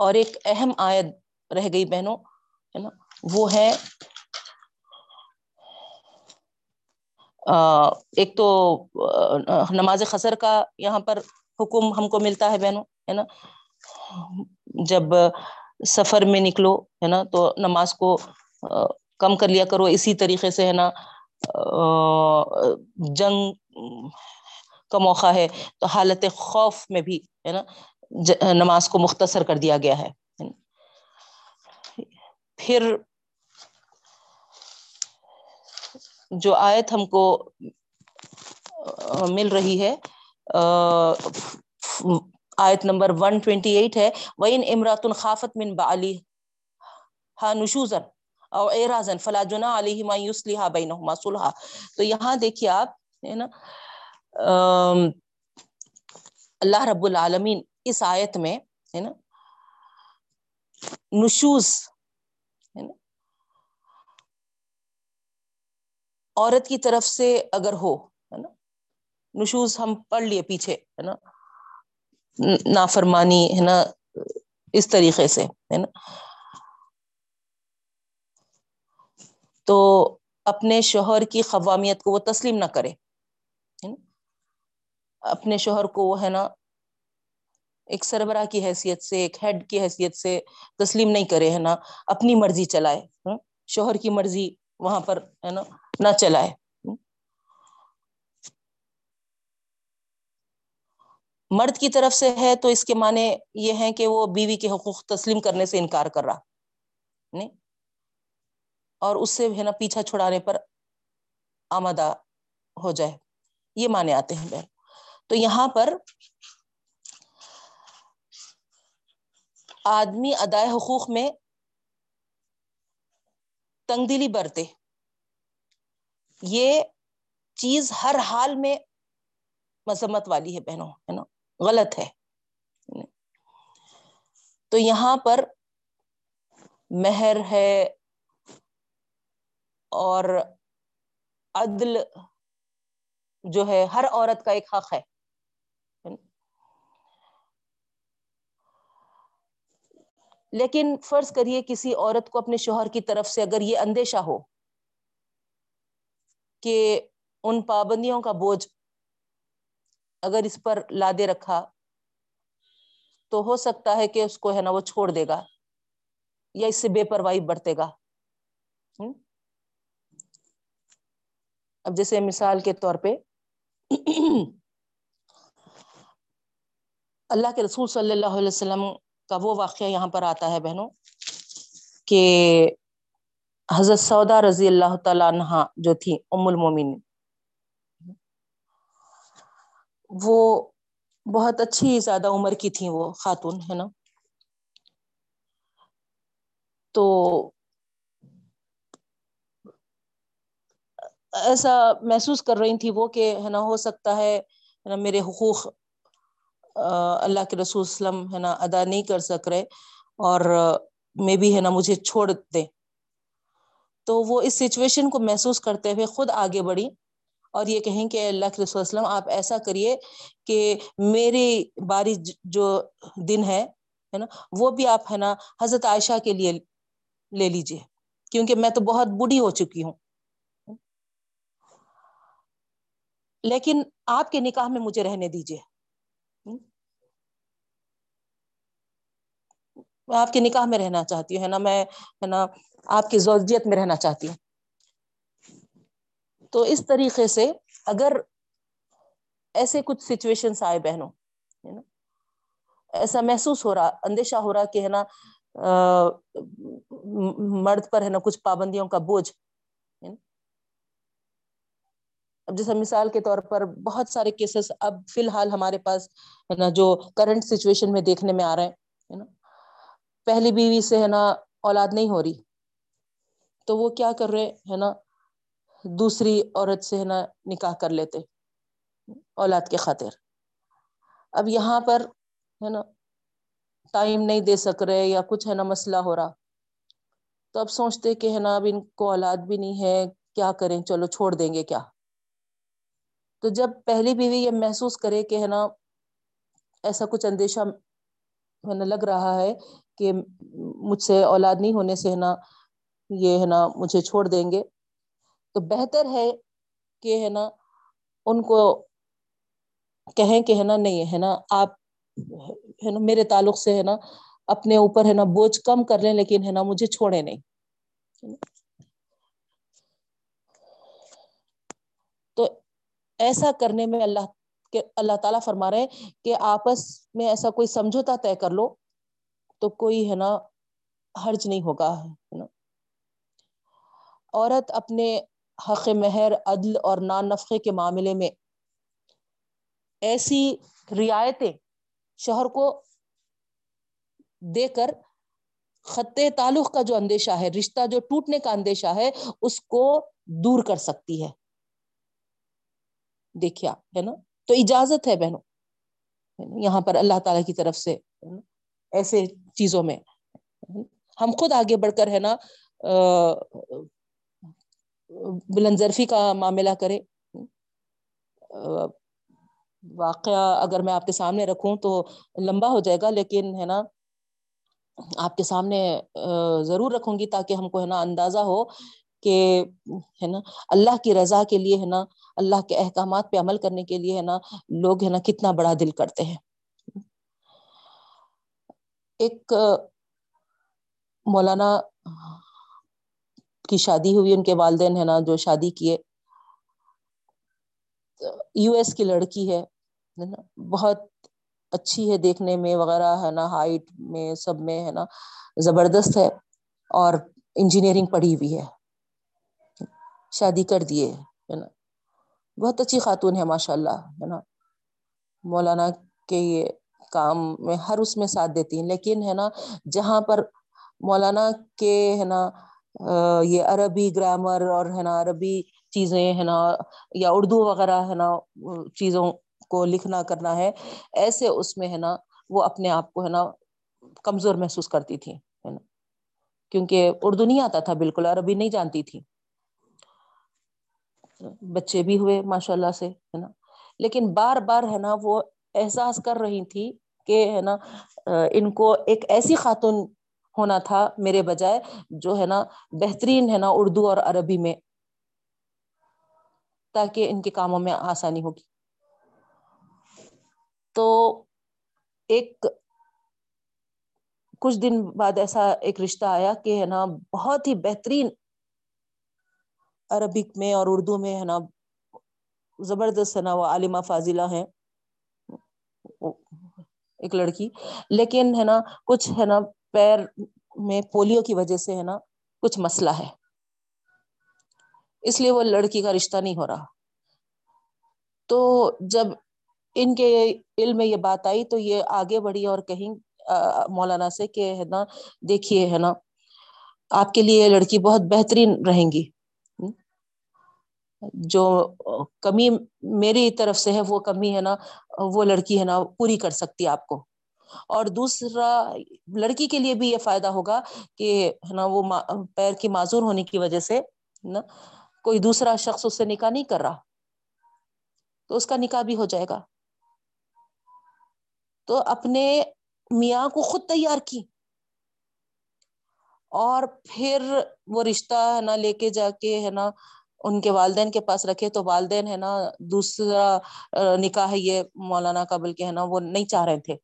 اور ایک اہم آیت رہ گئی بہنوں، ہے نا؟ وہ ہے ایک تو نماز خسر کا یہاں پر حکم ہم کو ملتا ہے بہنوں، ہے نا؟ جب سفر میں نکلو، ہے نا؟ تو نماز کو کم کر لیا کرو، اسی طریقے سے، ہے نا؟ جنگ کا موقع ہے، تو حالت خوف میں بھی، ہے نا؟ نماز کو مختصر کر دیا گیا ہے۔ پھر جو آیت ہم کو، مل رہی ہے آیت نمبر ون ٹوینٹی ایٹ ہے۔ وہ ان امرات الخافت من بلی ہاں نشوزن اور اعرازن فلا جنا علیہ مایوسلیحا بینہما صلحا۔ تو یہاں دیکھیے آپ، ہے نا اللہ رب العالمین اس آیت میں، ہے نا، نشوز، ہے نا، عورت کی طرف سے اگر ہو، ہے نا، نشوز ہم پڑھ لیے پیچھے، ہے نا، نافرمانی، ہے نا، اس طریقے سے، ہے نا، تو اپنے شوہر کی قوامیت کو وہ تسلیم نہ کرے اپنے شوہر کو وہ، ہے نا ایک سربراہ کی حیثیت سے، ایک ہیڈ کی حیثیت سے تسلیم نہیں کرے، ہے نا؟ اپنی مرضی چلائے شوہر کی مرضی وہاں پر، ہے نا؟ نہ چلائے۔ مرد کی طرف سے ہے تو اس کے معنی یہ ہیں کہ وہ بیوی کے حقوق تسلیم کرنے سے انکار کر رہا، نہیں؟ اور اس سے، ہے نا، پیچھا چھڑانے پر آمدہ ہو جائے۔ یہ معنی آتے ہیں، بہن۔ تو یہاں پر آدمی ادائے حقوق میں تنگ دلی برتے۔ یہ چیز ہر حال میں مذمت والی ہے بہنوں، ہے نا؟ غلط ہے۔ تو یہاں پر مہر ہے اور عدل جو ہے ہر عورت کا ایک حق ہے۔ لیکن فرض کریے کسی عورت کو اپنے شوہر کی طرف سے اگر یہ اندیشہ ہو کہ ان پابندیوں کا بوجھ اگر اس پر لادے رکھا تو ہو سکتا ہے کہ اس کو ہے نا وہ چھوڑ دے گا یا اس سے بے پرواہی برتے گا۔ اب جیسے مثال کے طور پہ اللہ کے رسول صلی اللہ علیہ وسلم کا وہ واقعہ یہاں پر آتا ہے بہنوں، کہ حضرت سودا رضی اللہ تعالیٰ عنہ جو تھی، ام المومن وہ بہت اچھی زیادہ عمر کی تھی وہ خاتون، ہے نا؟ تو ایسا محسوس کر رہی تھی وہ کہ، ہے نا، ہو سکتا ہے میرے حقوق اللہ کے رسول وسلم، ہے نا، ادا نہیں کر سک رہے اور میں بھی ہے نا، مجھے چھوڑ دے تو وہ اس سچویشن کو محسوس کرتے ہوئے خود آگے بڑھی اور یہ کہیں کہ اللہ کے رسول وسلم، آپ ایسا کریے کہ میری باری جو دن ہے ہے نا، وہ بھی آپ، ہے نا، حضرت عائشہ کے لیے لے لیجیے کیونکہ میں تو بہت بوڑھی ہو چکی ہوں۔ لیکن آپ کے نکاح میں مجھے رہنے دیجیے آپ کے نکاح میں رہنا چاہتی ہوں، ہے نا؟ میں، ہے نا؟ آپ کی زوجیت میں رہنا چاہتی ہوں۔ تو اس طریقے سے اگر ایسے کچھ سچویشنس آئے بہنوں، ہے نا؟ ایسا محسوس ہو رہا، اندیشہ ہو رہا کہ، ہے نا مرد پر، ہے نا، کچھ پابندیوں کا بوجھ اب جیسا مثال کے طور پر بہت سارے کیسز اب فی الحال ہمارے پاس، ہے نا، جو کرنٹ سچویشن میں دیکھنے میں آ رہے ہیں نا؟ پہلی بیوی سے ہے نا اولاد نہیں ہو رہی، تو وہ کیا کر رہے ہے نا، دوسری عورت سے ہے نا نکاح کر لیتے اولاد کے خاطر۔ اب یہاں پر ہے نا ٹائم نہیں دے سک رہے یا کچھ ہے نا مسئلہ ہو رہا، تو اب سوچتے کہ ہے نا اب ان کو اولاد بھی نہیں ہے، کیا کریں؟ چلو چھوڑ دیں گے کیا۔ تو جب پہلی بیوی یہ محسوس کرے کہ ہے نا ایسا کچھ اندیشہ ہے لگ رہا ہے کہ مجھ سے اولاد نہیں ہونے سے ہے نا، یہ ہے نا مجھے چھوڑ دیں گے۔ تو بہتر ہے کہ ہے نا ان کو کہیں کہ ہے نا نہیں ہے نا، آپ ہے نا میرے تعلق سے ہے نا اپنے اوپر ہے نا بوجھ کم کر لیں، لیکن ہے نا مجھے چھوڑے نہیں۔ تو ایسا کرنے میں اللہ کہ اللہ تعالی فرما رہے ہیں کہ آپس میں ایسا کوئی سمجھوتا طے کر لو۔ تو کوئی ہے نا حرج نہیں ہوگا، ہے نا؟ عورت اپنے حق مہر، عدل اور نان نفقے کے معاملے میں ایسی رعایتیں شوہر کو دے کر خطے تعلق کا جو اندیشہ ہے، رشتہ جو ٹوٹنے کا اندیشہ ہے، اس کو دور کر سکتی ہے۔ دیکھیا ہے نا؟ تو اجازت ہے بہنوں، یہاں پر اللہ تعالی کی طرف سے ایسے چیزوں میں۔ ہم خود آگے بڑھ کر ہے نا بلند ظرفی کا معاملہ کرے واقعہ اگر میں آپ کے سامنے رکھوں تو لمبا ہو جائے گا، لیکن ہے نا، آپ کے سامنے ضرور رکھوں گی تاکہ ہم کو ہے نا اندازہ ہو کہ ہے نا، اللہ کی رضا کے لیے ہے نا، اللہ کے احکامات پہ عمل کرنے کے لیے ہے نا، لوگ ہے نا کتنا بڑا دل کرتے ہیں۔ ایک مولانا کی شادی ہوئی، ان کے والدین ہے نا، جو شادی کیے۔ یو ایس کی لڑکی ہے نا، بہت اچھی ہے دیکھنے میں وغیرہ، ہے نا، ہائٹ میں، سب میں، ہے نا، زبردست ہے اور انجینئرنگ پڑھی ہوئی ہے۔ شادی کر دیے، ہے نا۔ بہت اچھی خاتون ہے ماشاء اللہ ہے نا۔ مولانا کے یہ کام میں ہر اس میں ساتھ دیتی ہیں۔ لیکن ہے نا، جہاں پر مولانا کے ہے نا یہ عربی گرامر اور ہے نا، عربی چیزیں ہے نا، یا اردو وغیرہ ہے نا، چیزوں کو لکھنا کرنا ہے، ایسے اس میں ہے نا، وہ اپنے آپ کو ہے نا کمزور محسوس کرتی تھی ہے نا، کیونکہ اردو نہیں آتا تھا، بالکل عربی نہیں جانتی تھی۔ بچے بھی ہوئے ماشاء اللہ سے، ہے نا۔ لیکن بار بار ہے نا، وہ احساس کر رہی تھی کہ ہے نا ان کو ایک ایسی خاتون ہونا تھا میرے بجائے جو ہے نا بہترین ہے نا اردو اور عربی میں، تاکہ ان کے کاموں میں آسانی ہوگی۔ تو ایک کچھ دن بعد ایسا ایک رشتہ آیا کہ ہے نا بہت ہی بہترین عربک میں اور اردو میں ہے نا زبردست ہے نا وہ عالمہ فاضلہ ہے ایک لڑکی، لیکن ہے نا، کچھ ہے نا، پیر میں پولیو کی وجہ سے ہے نا، کچھ مسئلہ ہے۔ اس لیے وہ لڑکی کا رشتہ نہیں ہو رہا۔ تو جب ان کے علم میں یہ بات آئی تو یہ آگے بڑھی اور کہیں مولانا سے کہ ہے نا، دیکھیے ہے نا، آپ کے لیے لڑکی بہت بہترین رہیں گی۔ جو کمی میری طرف سے ہے، وہ کمی ہے نا، وہ لڑکی ہے نا، پوری کر سکتی آپ کو۔ اور دوسرا، لڑکی کے لیے بھی یہ فائدہ ہوگا کہ ہے نا، وہ پیر کی معذور ہونے کی وجہ سے نا، کوئی دوسرا شخص اس سے نکاح نہیں کر رہا۔ تو اس کا نکاح بھی ہو جائے گا۔ تو اپنے میاں کو خود تیار کی۔ اور پھر وہ رشتہ ہے نا، لے کے جا کے ہے نا ان کے والدین کے پاس رکھے تو والدین ہے نا دوسرا نکاح ہے یہ مولانا کا بلکہ ہے نا، وہ نہیں چاہ رہے تھے۔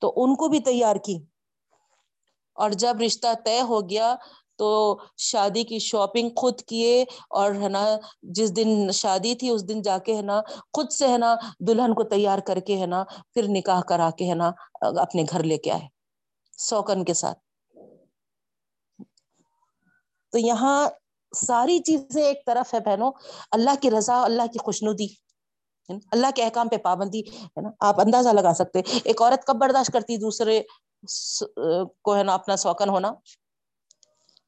تو ان کو بھی تیار کی۔ اور جب رشتہ طے ہو گیا تو شادی کی شاپنگ خود کیے اور ہے نا جس دن شادی تھی اس دن جا کے ہے نا خود سے ہے نا دلہن کو تیار کر کے ہے نا پھر نکاح کرا کے ہے نا اپنے گھر لے کے آئے سوکن کے ساتھ۔ تو یہاں ساری چیزیں ایک طرف ہے بہنوں، اللہ کی رضا، اللہ کی خوش ندی اللہ کے احکام پہ پابندی، ہے نا؟ آپ اندازہ لگا سکتے ایک عورت کب برداشت کرتی دوسرے کو، ہے نا، اپنا سوکن ہونا؟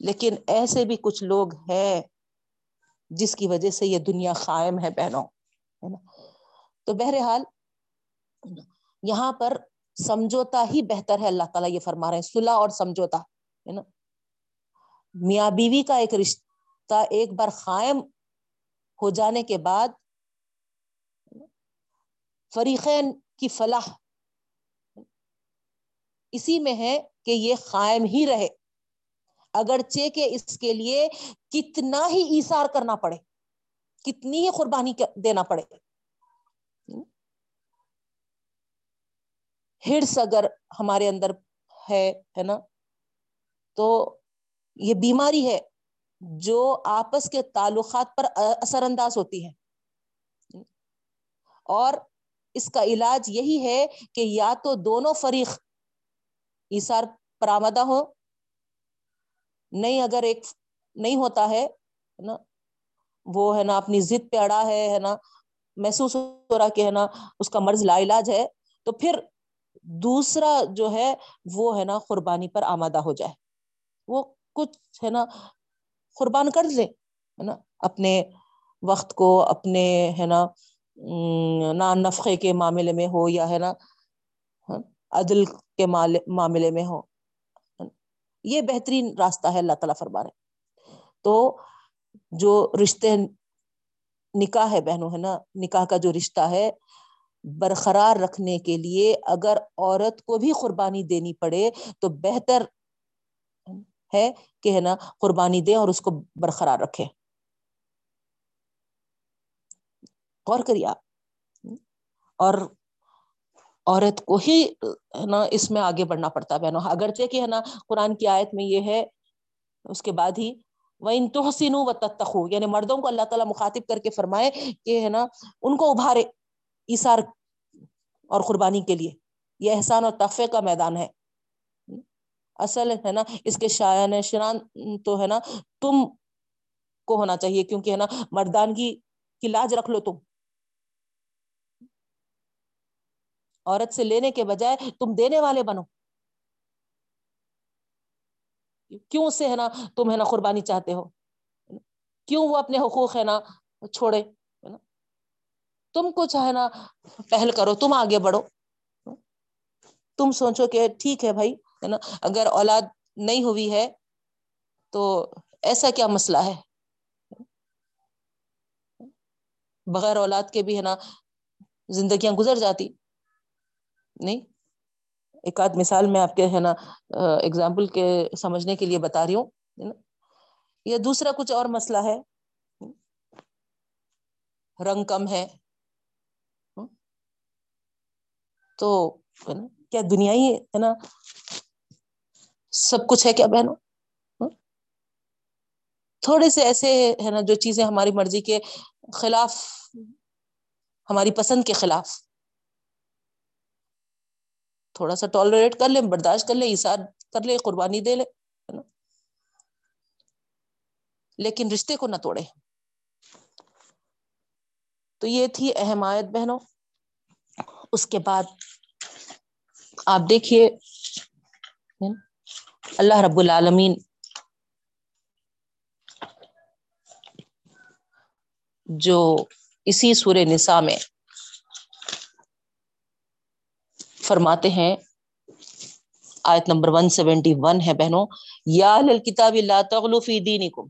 لیکن ایسے بھی کچھ لوگ ہیں جس کی وجہ سے یہ دنیا قائم ہے بہنوں، ہے نا؟ تو بہرحال یہاں پر سمجھوتا ہی بہتر ہے، اللہ تعالی یہ فرما رہے ہیں، صلح اور سمجھوتا، ہے نا؟ میاں بیوی کا ایک رشتہ ایک بار قائم ہو جانے کے بعد فریقین کی فلاح اسی میں ہے کہ یہ قائم ہی رہے۔ اگرچہ کہ اس کے لیے کتنا ہی ایثار کرنا پڑے، کتنی ہی قربانی دینا پڑے۔ ہرس اگر ہمارے اندر ہے ہے نا؟ تو یہ بیماری ہے۔ جو آپس کے تعلقات پر اثر انداز ہوتی ہے۔ اور اس کا علاج یہی ہے کہ یا تو دونوں فریق ایسار پرآمدہ ہو نہیں اگر ایک نہیں ہوتا ہے نا، وہ ہے نا اپنی ضد پہ اڑا ہے ہے نا، محسوس ہو رہا کہ ہے نا اس کا مرض لا علاج ہے، تو پھر دوسرا جو ہے وہ ہے نا قربانی پر آمادہ ہو جائے۔ وہ کچھ ہے نا قربان کر لے ہے نا؟ اپنے وقت کو، اپنے، ہے نا نان نفقے کے معاملے میں ہو یا، ہے نا، عدل کے معاملے میں ہو یہ بہترین راستہ ہے، اللہ تعالی فرما رہے تو جو رشتے نکاح ہے بہنوں، ہے نا، نکاح کا جو رشتہ ہے، برقرار رکھنے کے لیے اگر عورت کو بھی قربانی دینی پڑے تو بہتر ہے کہ ہے نا قربانی دے اور اس کو برقرار رکھے غور کریے آپ۔ اور عورت کو ہی نا اس میں آگے بڑھنا پڑتا ہے بہنوں۔ اگرچہ کہ ہے نا قرآن کی آیت میں یہ ہے، اس کے بعد ہی وہ ان تحسین و تتخو یعنی مردوں کو اللہ تعالیٰ مخاطب کر کے فرمائے کہ ہے نا ان کو ابھارے ایسار اور قربانی کے لیے۔ یہ احسان اور تخفے کا میدان ہے۔ اصل ہے نا، اس کے شاعن شران تو ہے نا، تم کو ہونا چاہیے کیونکہ ہے نا، مردانگی کی لاج رکھ لو تم۔ عورت سے لینے کے بجائے تم دینے والے بنو۔ کیوں سے ہے نا تم ہے نا قربانی چاہتے ہو؟ کیوں وہ اپنے حقوق ہے نا چھوڑے؟ تم کچھ ہے نا پہل کرو، تم آگے بڑھو۔ تم سوچو کہ ٹھیک ہے بھائی ہے نا؟ اگر اولاد نہیں ہوئی ہے تو ایسا کیا مسئلہ ہے؟ بغیر اولاد کے بھی ہے نا، زندگیاں گزر جاتی۔ نہیں؟ ایک آدھ مثال میں آپ کے ہے نا اگزامپل کے سمجھنے کے لیے بتا رہی ہوں یا دوسرا کچھ اور مسئلہ ہے۔ رنگ کم ہے۔ تو کیا دنیا ہی ہے نا؟ سب کچھ ہے کیا بہنوں؟ ہاں؟ تھوڑے سے ایسے ہے نا جو چیزیں ہماری مرضی کے خلاف، ہماری پسند کے خلاف۔ تھوڑا سا ٹالریٹ کر لیں، برداشت کر لیں ایسار کر لے قربانی دے لے لیکن رشتے کو نہ توڑے تو یہ تھی اہمیت بہنوں۔ اس کے بعد آپ دیکھیے۔ اللہ رب العالمین جو اسی سورہ نساء میں فرماتے ہیں، آیت نمبر 171 ہے بہنوں، یا اہل کتاب اللہ تغلو فی دینکم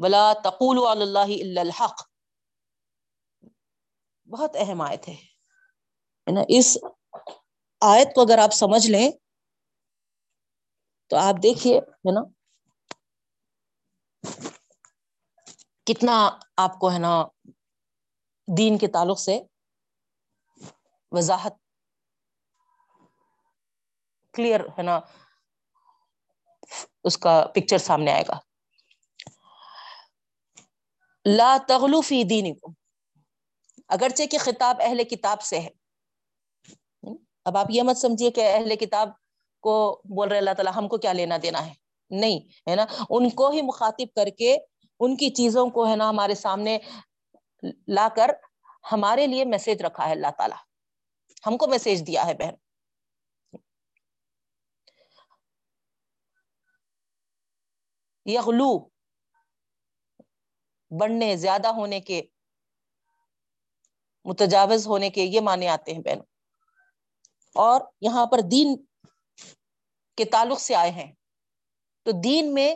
ولا تقولوا علی اللہ الا الحق۔ بہت اہم آیت ہے نا؟ اس آیت کو اگر آپ سمجھ لیں تو آپ دیکھیے، ہے نا؟ کتنا آپ کو، ہے نا، دین کے تعلق سے وضاحت کلیئر ہے نا، اس کا پکچر سامنے آئے گا۔ لا تغلو فی دینکم۔ اگرچہ کہ خطاب اہل کتاب سے ہے۔ اب آپ یہ مت سمجھیے کہ اہل کتاب کو بول رہے اللہ تعالیٰ ہم کو کیا لینا دینا ہے؟ نہیں، ہے نا؟ ان کو ہی مخاطب کر کے ان کی چیزوں کو، ہے نا، ہمارے سامنے لا کر ہمارے لیے میسج رکھا ہے اللہ تعالیٰ۔ ہم کو میسج دیا ہے بہن۔ یغلو۔ بڑھنے، زیادہ ہونے کے، متجاوز ہونے کے یہ معنی آتے ہیں بہن۔ اور یہاں پر دین کے تعلق سے آئے ہیں۔ تو دین میں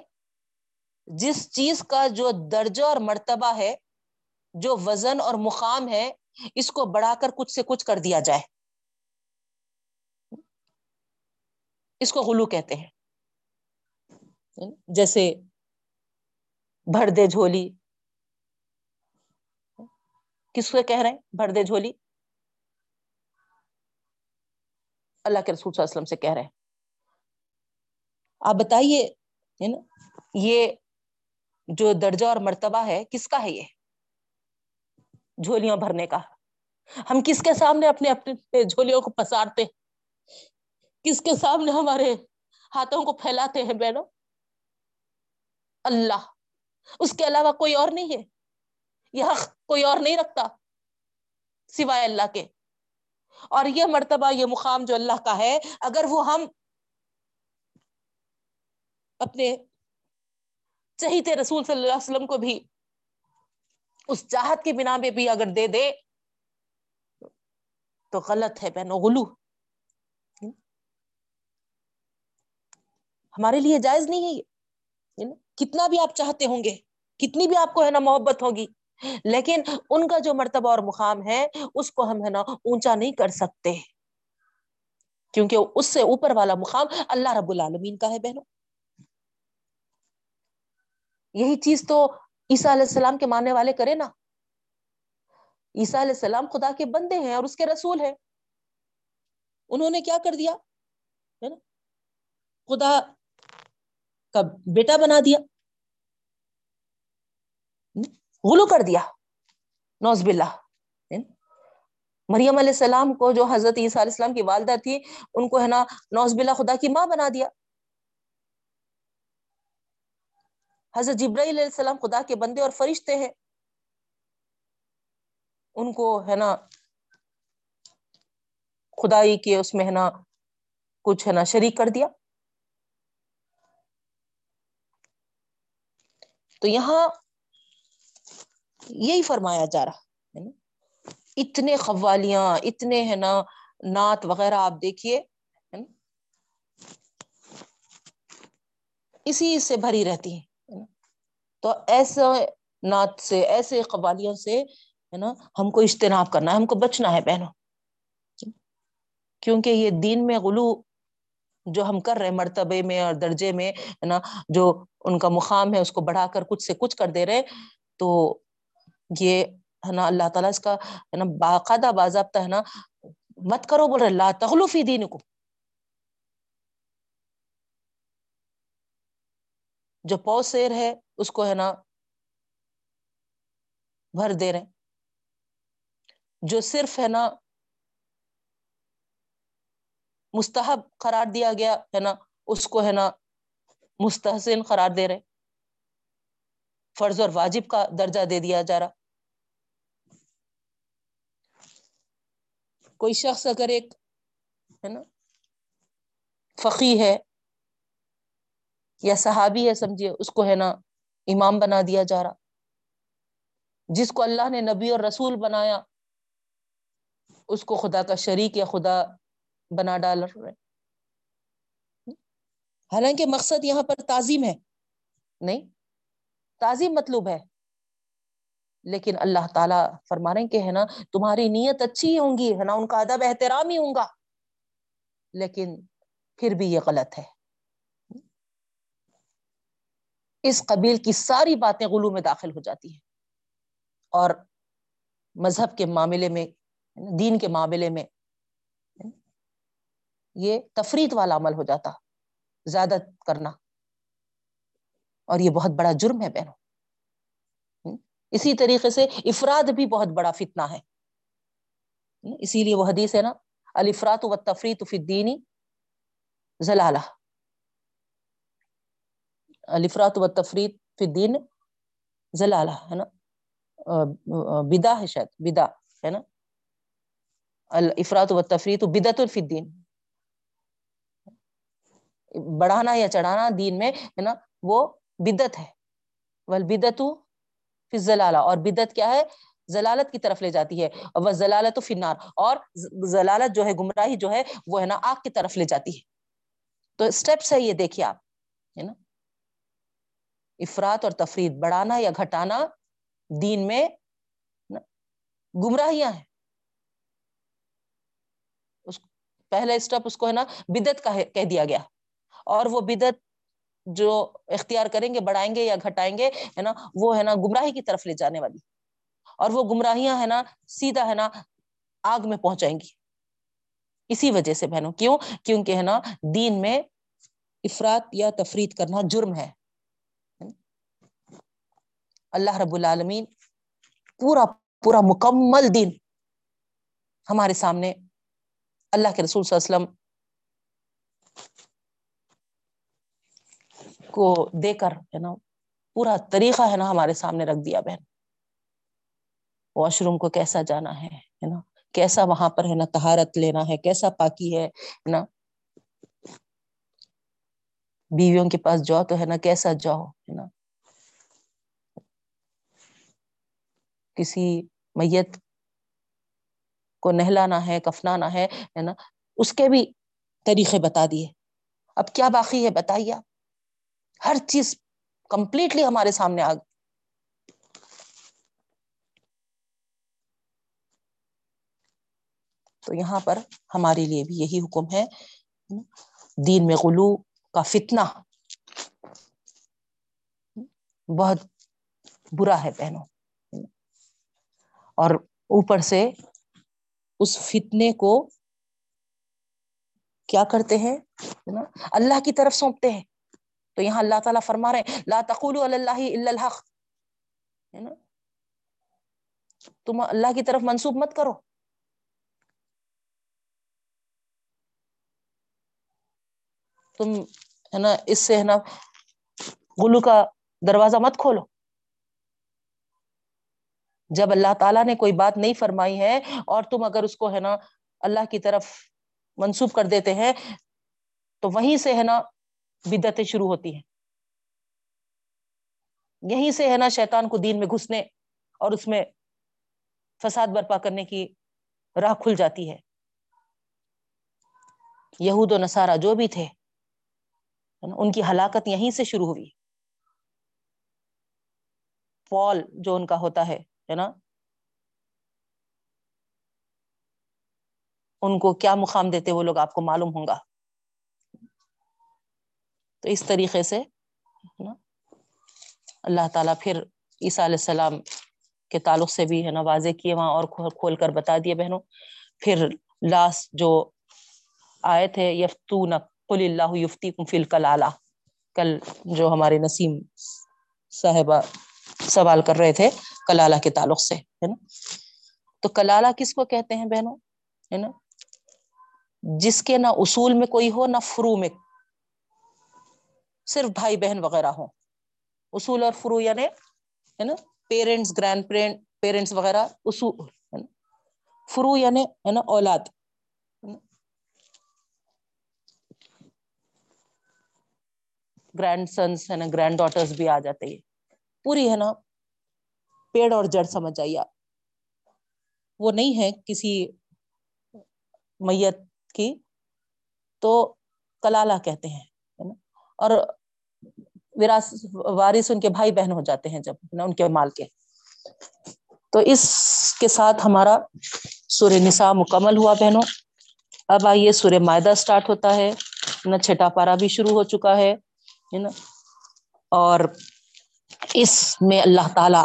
جس چیز کا جو درجہ اور مرتبہ ہے، جو وزن اور مقام ہے، اس کو بڑھا کر کچھ سے کچھ کر دیا جائے۔ اس کو غلو کہتے ہیں۔ جیسے بھر دے جھولی۔ کس کو کہہ رہے ہیں؟ بھر دے جھولی۔ اللہ کے رسول صلی اللہ علیہ وسلم سے کہہ رہے ہیں۔ آپ بتائیے یہ جو درجہ اور مرتبہ ہے، کس کا ہے یہ؟ جھولیاں بھرنے کا۔ ہم کس کے سامنے اپنے اپنے جھولیوں کو پسارتے کس کے سامنے ہمارے ہاتھوں کو پھیلاتے ہیں بہنوں؟ اللہ۔ اس کے علاوہ کوئی اور نہیں ہے۔ یہ حق کوئی اور نہیں رکھتا سوائے اللہ کے۔ اور یہ مرتبہ، یہ مقام جو اللہ کا ہے، اگر وہ ہم اپنے چہیتے رسول صلی اللہ علیہ وسلم کو بھی اس چاہت کی بنا میں بھی اگر دے دے تو غلط ہے بہنو غلو۔ ہمارے لیے جائز نہیں ہے یہ کتنا بھی آپ چاہتے ہوں گے، کتنی بھی آپ کو، ہے نا، محبت ہوگی، لیکن ان کا جو مرتبہ اور مقام ہے، اس کو ہم، ہے نا، اونچا نہیں کر سکتے۔ کیونکہ اس سے اوپر والا مقام اللہ رب العالمین کا ہے بہنوں۔ یہی چیز تو عیسیٰ علیہ السلام کے ماننے والے کرے نا۔ عیسیٰ علیہ السلام خدا کے بندے ہیں اور اس کے رسول ہیں۔ انہوں نے کیا کر دیا؟ خدا کا بیٹا بنا دیا۔ غلو کر دیا۔ نوز باللہ۔ مریم علیہ السلام کو جو حضرت عیسیٰ علیہ السلام کی والدہ تھی، ان کو ہے نا نوز باللہ خدا کی ماں بنا دیا۔ حضرت جبرائیل علیہ السلام خدا کے بندے اور فرشتے ہیں۔ ان کو ہے نا، خدائی کے اس میں ہے نا کچھ ہے نا شریک کر دیا۔ تو یہاں یہی فرمایا جا رہا ہے نا، اتنے قوالیاں اتنے ہے نا نعت وغیرہ آپ دیکھیے اسی سے بھری رہتی ہیں۔ تو ایسے نعت سے، ایسے قوالیوں سے ہے نا ہم کو اجتناب کرنا ہے، ہم کو بچنا ہے بہنوں۔ کیونکہ یہ دین میں غلو جو ہم کر رہے مرتبے میں اور درجے میں ہے نا جو ان کا مقام ہے، اس کو بڑھا کر کچھ سے کچھ کر دے رہے، تو یہ، ہے نا، اللہ تعالیٰ اس کا، ہے نا، باقاعدہ باضابطہ، ہے نا، مت کرو، بول رہے اللہ تخلفی دین کو جو پو سیر ہے، اس کو ہے نا بھر دے رہے جو صرف ہے نا مستحب قرار دیا گیا ہے نا، اس کو ہے نا مستحسن قرار دے رہے فرض اور واجب کا درجہ دے دیا جا رہا۔ کوئی شخص اگر ایک ہے نا فقی ہے یا صحابی ہے سمجھیے، اس کو ہے نا امام بنا دیا جا رہا۔ جس کو اللہ نے نبی اور رسول بنایا، اس کو خدا کا شریک یا خدا بنا ڈال رہے حالانکہ مقصد یہاں پر تعظیم ہے۔ نہیں، تعظیم مطلوب ہے۔ لیکن اللہ تعالیٰ فرما رہے کہ ہے نا، تمہاری نیت اچھی ہوں گی، ہے نا، ان کا ادب احترام ہی ہوں گا۔ لیکن پھر بھی یہ غلط ہے۔ اس قبیل کی ساری باتیں غلو میں داخل ہو جاتی ہیں۔ اور مذہب کے معاملے میں، دین کے معاملے میں یہ تفریح والا عمل ہو جاتا، زیادہ کرنا۔ اور یہ بہت بڑا جرم ہے بہنوں۔ اسی طریقے سے افراد بھی بہت بڑا فتنہ ہے۔ اسی لیے وہ حدیث ہے نا الفرات و تفریح فی الدینی زلالہ۔ الفرات و تفریح فی الدین زلالہ، ہے نا؟ بدا ہے شاید بدا ہے نا؟ الفرات و تفریح تو بدت الفی الدین۔ بڑھانا یا چڑھانا دین میں، ہے نا؟ وہ بدت ہے۔ ول بدت فضلالہ اور بدت کیا ہے؟ ضلالت کی طرف لے جاتی ہے۔ وہ ضلالت و فنار اور ضلالت جو ہے، گمراہی جو ہے، وہ ہے نا، آگ کی طرف لے جاتی ہے۔ تو اسٹیپس ہے یہ، دیکھیے آپ، ہے نا؟ افراد اور تفرید، بڑھانا یا گھٹانا دین میں گمراہیاں ہیں۔ پہلا اسٹیپ اس کو ہے نا بدت کا کہہ دیا گیا۔ اور وہ بدت جو اختیار کریں گے، بڑھائیں گے یا گھٹائیں گے، ہے نا، وہ ہے نا گمراہی کی طرف لے جانے والی۔ اور وہ گمراہیاں ہے نا سیدھا ہے نا آگ میں پہنچائیں گی۔ اسی وجہ سے بہنوں، کیوں؟ کیونکہ ہے نا دین میں افراد یا تفرید کرنا جرم ہے۔ اللہ رب العالمین پورا پورا مکمل دین ہمارے سامنے اللہ کے رسول صلی اللہ علیہ وسلم کو دے کر ہے نا، پورا طریقہ ہے نا ہمارے سامنے رکھ دیا بہن۔ واش روم کو کیسا جانا ہے نا، کیسا وہاں پر ہے نا تہارت لینا ہے، کیسا پاکی ہے نا۔ بیویوں کے پاس جاؤ تو ہے نا کیسا جاؤ، ہے نا۔ کسی میت کو نہلانا ہے، کفنانا ہے نا؟ اس کے بھی طریقے بتا دیے۔ اب کیا باقی ہے؟ بتائیے آپ۔ ہر چیز کمپلیٹلی ہمارے سامنے آ گئی۔ تو یہاں پر ہمارے لیے بھی یہی حکم ہے۔ دین میں غلو کا فتنہ۔ بہت برا ہے بہنوں۔ اور اوپر سے اس فتنے کو کیا کرتے ہیں؟ اللہ کی طرف سونپتے ہیں۔ تو یہاں اللہ تعالیٰ فرما رہے ہیں، لا تقول اللہ الحق۔ ہے نا؟ تم اللہ کی طرف منسوخ مت کرو۔ تم، ہے نا، اس سے، ہے نا گلو کا دروازہ مت کھولو۔ جب اللہ تعالیٰ نے کوئی بات نہیں فرمائی ہے اور تم اگر اس کو ہے نا اللہ کی طرف منسوخ کر دیتے ہیں، تو وہیں سے ہے نا بدتیں شروع ہوتی ہیں۔ یہیں سے ہے نا شیطان کو دین میں گھسنے اور اس میں فساد برپا کرنے کی راہ کھل جاتی ہے۔ یہود و نصارہ جو بھی تھے ان کی ہلاکت یہیں سے شروع ہوئی۔ پال جو ان کا ہوتا ہے ہے نا؟ ان کو کیا مقام دیتے وہ لوگ آپ کو معلوم ہوں گا۔ تو اس طریقے سے نا؟ اللہ تعالیٰ پھر عیسیٰ علیہ السلام کے تعلق سے بھی، ہے نا، واضح کیے، وہاں اور کھول کر بتا دیے بہنوں۔ پھر لاسٹ جو آئے تھے یفتون قل اللہ یفتی کم فل کل کل جو ہمارے نسیم صاحبہ سوال کر رہے تھے کلالہ کے تعلق سے، ہے نا؟ تو کلالہ کس کو کہتے ہیں بہنوں؟ ہے نا؟ جس کے نہ اصول میں کوئی ہو، نہ فرو میں۔ صرف بھائی بہن وغیرہ ہو اصول اور فرو یعنی ہے نا؟ پیرنٹس گرینڈ پیرنٹ پیرنٹس وغیرہ، اصول فرو یعنی ہے نا، اولاد۔ گرینڈ سنس ہے نا، گرینڈ ڈاٹرس بھی آ جاتے ہیں۔ پوری ہے نا پیڑ اور جڑ سمجھ جائیے وہ نہیں ہے کسی میت کی۔ تو کلالہ کہتے ہیں اور وارث ان کے بھائی بہن ہو جاتے ہیں جب نا، ان کے مال کے۔ تو اس کے ساتھ ہمارا سورہ نساء مکمل ہوا بہنوں۔ اب آئیے سورہ معدہ اسٹارٹ ہوتا ہے۔ نا چھٹا پارا بھی شروع ہو چکا ہے نا؟ اور اس میں اللہ تعالی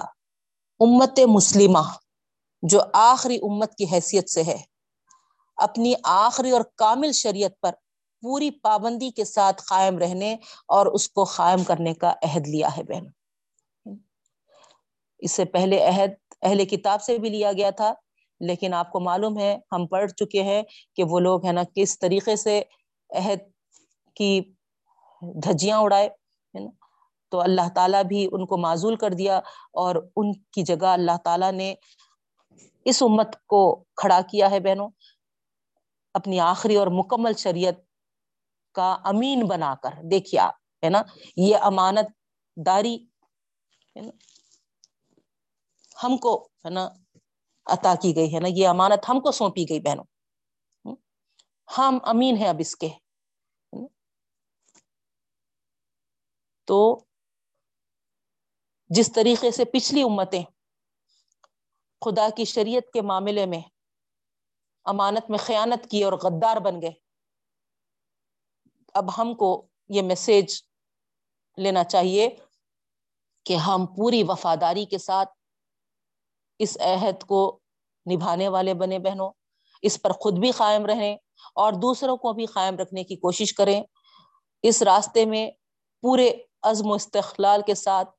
امت مسلمہ جو آخری امت کی حیثیت سے ہے، اپنی آخری اور کامل شریعت پر پوری پابندی کے ساتھ قائم رہنے اور اس کو قائم کرنے کا عہد لیا ہے بہن۔ اس سے پہلے عہد اہل کتاب سے بھی لیا گیا تھا، لیکن آپ کو معلوم ہے، ہم پڑھ چکے ہیں کہ وہ لوگ ہے نا کس طریقے سے عہد کی دھجیاں اڑائے تو اللہ تعالیٰ بھی ان کو معذول کر دیا اور ان کی جگہ اللہ تعالیٰ نے اس امت کو کھڑا کیا ہے بہنوں، اپنی آخری اور مکمل شریعت کا امین بنا کر۔ دیکھیے آپ، ہے نا؟ یہ امانت داری ہم کو، ہے نا، عطا کی گئی ہے نا؟ یہ امانت ہم کو سونپی گئی بہنوں۔ ہم امین ہیں اب اس کے۔ تو جس طریقے سے پچھلی امتیں خدا کی شریعت کے معاملے میں امانت میں خیانت کی اور غدار بن گئے، اب ہم کو یہ میسج لینا چاہیے کہ ہم پوری وفاداری کے ساتھ اس عہد کو نبھانے والے بنے بہنوں، اس پر خود بھی قائم رہیں اور دوسروں کو بھی قائم رکھنے کی کوشش کریں۔ اس راستے میں پورے عزم و استقلال کے ساتھ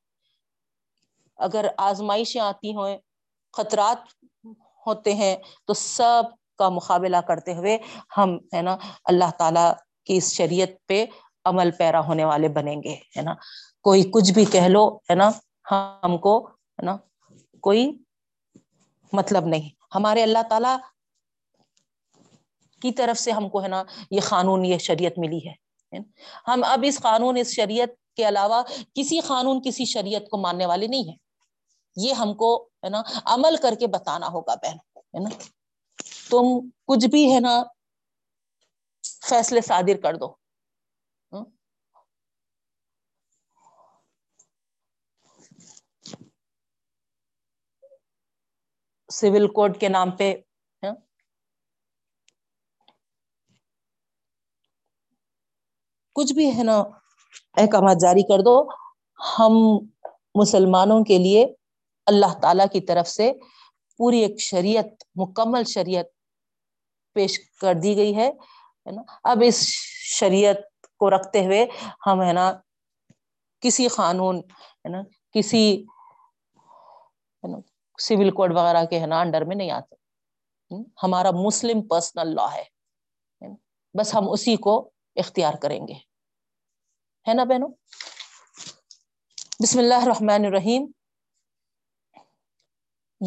اگر آزمائشیں آتی ہوئیں خطرات ہوتے ہیں، تو سب کا مقابلہ کرتے ہوئے ہم، ہے نا، اللہ تعالی کی اس شریعت پہ عمل پیرا ہونے والے بنیں گے، ہے نا۔ کوئی کچھ بھی کہہ لو، ہے نا، ہم کو، ہے نا، کوئی مطلب نہیں۔ ہمارے اللہ تعالی کی طرف سے ہم کو، ہے نا، یہ قانون، یہ شریعت ملی ہے ہم اب اس قانون، اس شریعت کے علاوہ کسی قانون، کسی شریعت کو ماننے والے نہیں ہے یہ ہم کو، ہے نا، عمل کر کے بتانا ہوگا بہن، ہے نا۔ تم کچھ بھی، ہے نا، فیصلے صادر کر دو۔ سول کوڈ کے نام پہ کچھ بھی، ہے نا، احکامات جاری کر دو۔ ہم مسلمانوں کے لیے اللہ تعالی کی طرف سے پوری ایک شریعت، مکمل شریعت پیش کر دی گئی ہے نا؟ اب اس شریعت کو رکھتے ہوئے ہم، ہے نا، کسی قانون، ہے نا، کسی سول کوڈ وغیرہ کے، ہے نا، انڈر میں نہیں آتے۔ ہمارا مسلم پرسنل لا ہے۔ بس ہم اسی کو اختیار کریں گے۔ ہے نا بہنوں؟ بسم اللہ الرحمن الرحیم۔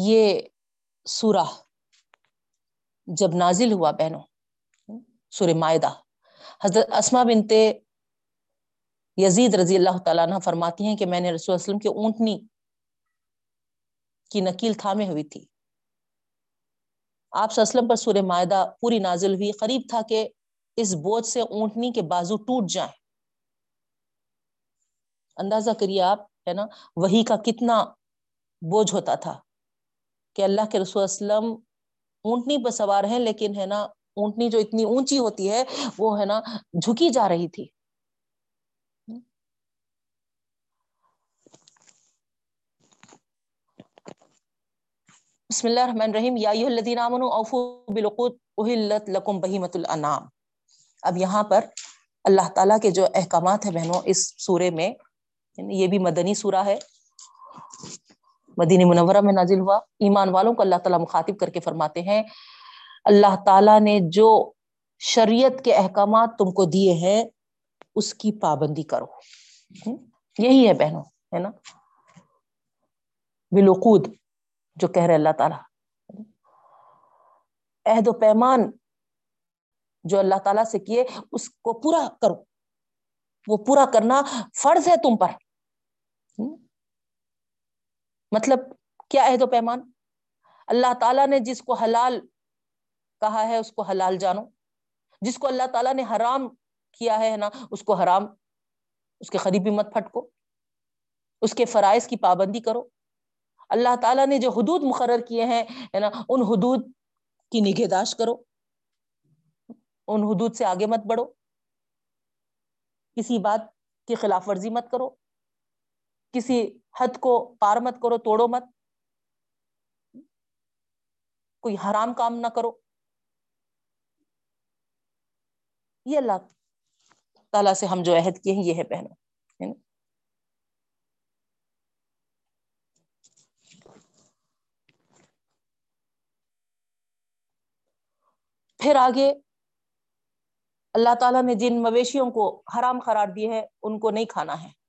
یہ سورہ جب نازل ہوا بہنوں، سورہ معدہ حضرت اسما بنتے یزید رضی اللہ تعالیٰ عنہ فرماتی ہیں کہ میں نے رسول وسلم کے اونٹنی کی نکیل تھامے ہوئی تھی۔ آپ اسلم پر سورہ معدہ پوری نازل ہوئی، قریب تھا کہ اس بوجھ سے اونٹنی کے بازو ٹوٹ جائیں۔ اندازہ کریے آپ، ہے نا، وہی کا کتنا بوجھ ہوتا تھا۔ کہ اللہ کے رسول اسلم اونٹنی پہ سوار ہیں، لیکن ہے نا اونٹنی جو اتنی اونچی ہوتی ہے، وہ ہے نا جھکی جا رہی تھی۔ بسم اللہ الرحمن الرحیم۔ یا ایھا الذین آمنوا اوفوا بالعقود احلت لکم بہیمۃ الانعام۔ اب یہاں پر اللہ تعالیٰ کے جو احکامات ہیں بہنوں، اس سورے میں یعنی یہ بھی مدنی سورہ ہے۔ مدینی منورہ میں نازل ہوا۔ ایمان والوں کو اللہ تعالیٰ مخاطب کر کے فرماتے ہیں، اللہ تعالیٰ نے جو شریعت کے احکامات تم کو دیے ہیں، اس کی پابندی کرو۔ یہی ہے بہنوں، ہے نا؟ بالعقود جو کہہ رہے اللہ تعالیٰ۔ عہد و پیمان جو اللہ تعالیٰ سے کیے، اس کو پورا کرو۔ وہ پورا کرنا فرض ہے تم پر۔ مطلب کیا عہد و پیمان؟ اللہ تعالیٰ نے جس کو حلال کہا ہے اس کو حلال جانو۔ جس کو اللہ تعالیٰ نے حرام کیا ہے نا، اس کو حرام، اس کے قریبی مت پھٹکو۔ اس کے فرائض کی پابندی کرو۔ اللہ تعالیٰ نے جو حدود مقرر کیے ہیں نا، ان حدود کی نگہداشت کرو۔ ان حدود سے آگے مت بڑھو۔ کسی بات کی خلاف ورزی مت کرو۔ کسی حد کو پار مت کرو، توڑو مت۔ کوئی حرام کام نہ کرو۔ یہ اللہ تعالیٰ سے ہم جو عہد کیے ہیں، یہ ہے پہنو پھر آگے اللہ تعالیٰ نے جن مویشیوں کو حرام قرار دیے ہے، ان کو نہیں کھانا ہے۔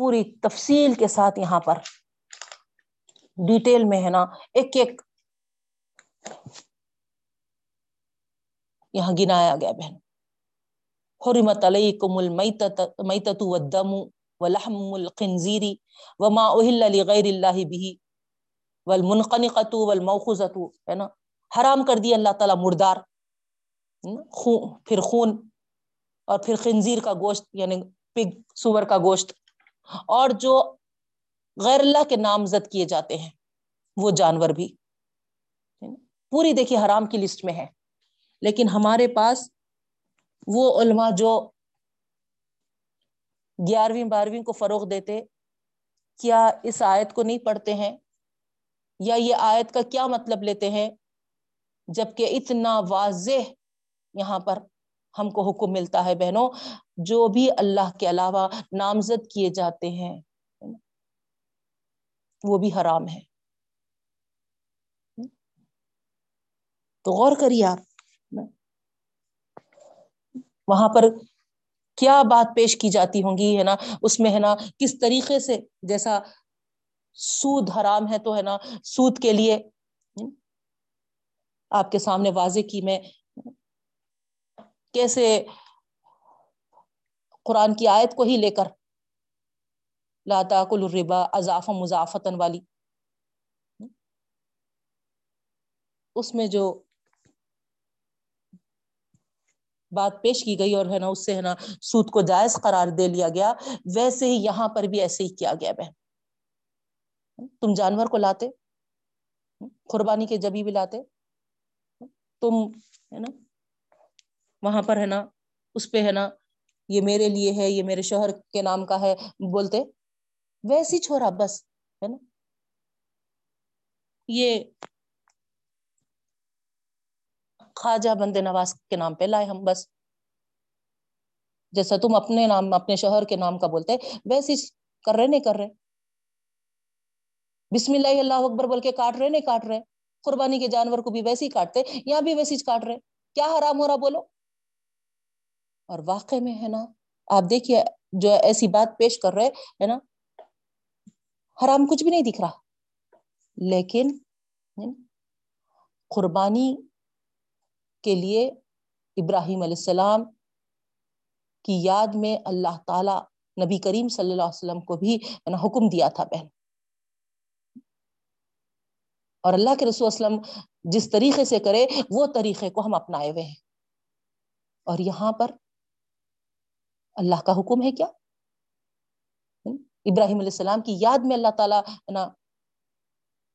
پوری تفصیل کے ساتھ یہاں پر ڈیٹیل میں ہے نا، ایک ایک یہاں گنایا گیا بہن۔ حرمت علیکم المیتت والدم ولحم الخنزیر وما اہل لغیر اللہ به والمنقنقت والموخوزت ہے نا؟ حرام کر دیا اللہ تعالیٰ مردار۔ خون، پھر خون اور پھر خنزیر کا گوشت یعنی پگ، سور کا گوشت۔ اور جو غیر اللہ کے نامزد کیے جاتے ہیں، وہ جانور بھی۔ پوری دیکھیے حرام کی لسٹ میں ہے۔ لیکن ہمارے پاس وہ علماء جو گیارہویں، بارہویں کو فروغ دیتے، کیا اس آیت کو نہیں پڑھتے ہیں؟ یا یہ آیت کا کیا مطلب لیتے ہیں؟ جبکہ اتنا واضح یہاں پر ہم کو حکم ملتا ہے بہنوں، جو بھی اللہ کے علاوہ نامزد کیے جاتے ہیں، وہ بھی حرام ہے۔ تو غور کریے آپ۔ وہاں پر کیا بات پیش کی جاتی ہوں گی ہے نا؟ اس میں، ہے نا، کس طریقے سے، جیسا سود حرام ہے تو، ہے نا، سود کے لیے، آپ کے سامنے واضح کی میں کیسے قرآن کی آیت کو ہی لے کر لاتا کل الربا اضاف مضافتن والی۔ اس میں جو بات پیش کی گئی اور ہے نا، اس سے ہے نا سود کو جائز قرار دے لیا گیا، ویسے ہی یہاں پر بھی ایسے ہی کیا گیا بہن۔ تم جانور کو لاتے، قربانی کے جبھی بھی لاتے، تم ہے نا وہاں پر ہے نا، اس پہ ہے نا، یہ میرے لیے ہے، یہ میرے شوہر کے نام کا ہے، بولتے، ویسی چھوڑا بس، ہے نا۔ یہ خواجہ بند نواز کے نام پہ لائے ہم بس۔ جیسا تم اپنے نام، اپنے شوہر کے نام کا بولتے، ویسی کر رہے، نہیں کر رہے۔ بسم اللہ اللہ اکبر بول کے کاٹ رہے، نہیں کاٹ رہے۔ قربانی کے جانور کو بھی ویسے ہی کاٹتے، یہاں بھی ویسے کاٹ رہے۔ کیا حرام ہو رہا، بولو۔ اور واقع میں ہے نا، آپ دیکھیے، جو ایسی بات پیش کر رہے ہے نا، حرام کچھ بھی نہیں دکھ رہا۔ لیکن قربانی کے لیے ابراہیم علیہ السلام کی یاد میں اللہ تعالی نبی کریم صلی اللہ علیہ وسلم کو بھی حکم دیا تھا بہن اور اللہ کے رسول وسلم جس طریقے سے کرے، وہ طریقے کو ہم اپنائے ہوئے ہیں۔ اور یہاں پر اللہ کا حکم ہے کیا؟ ابراہیم علیہ السلام کی یاد میں اللہ تعالیٰ نا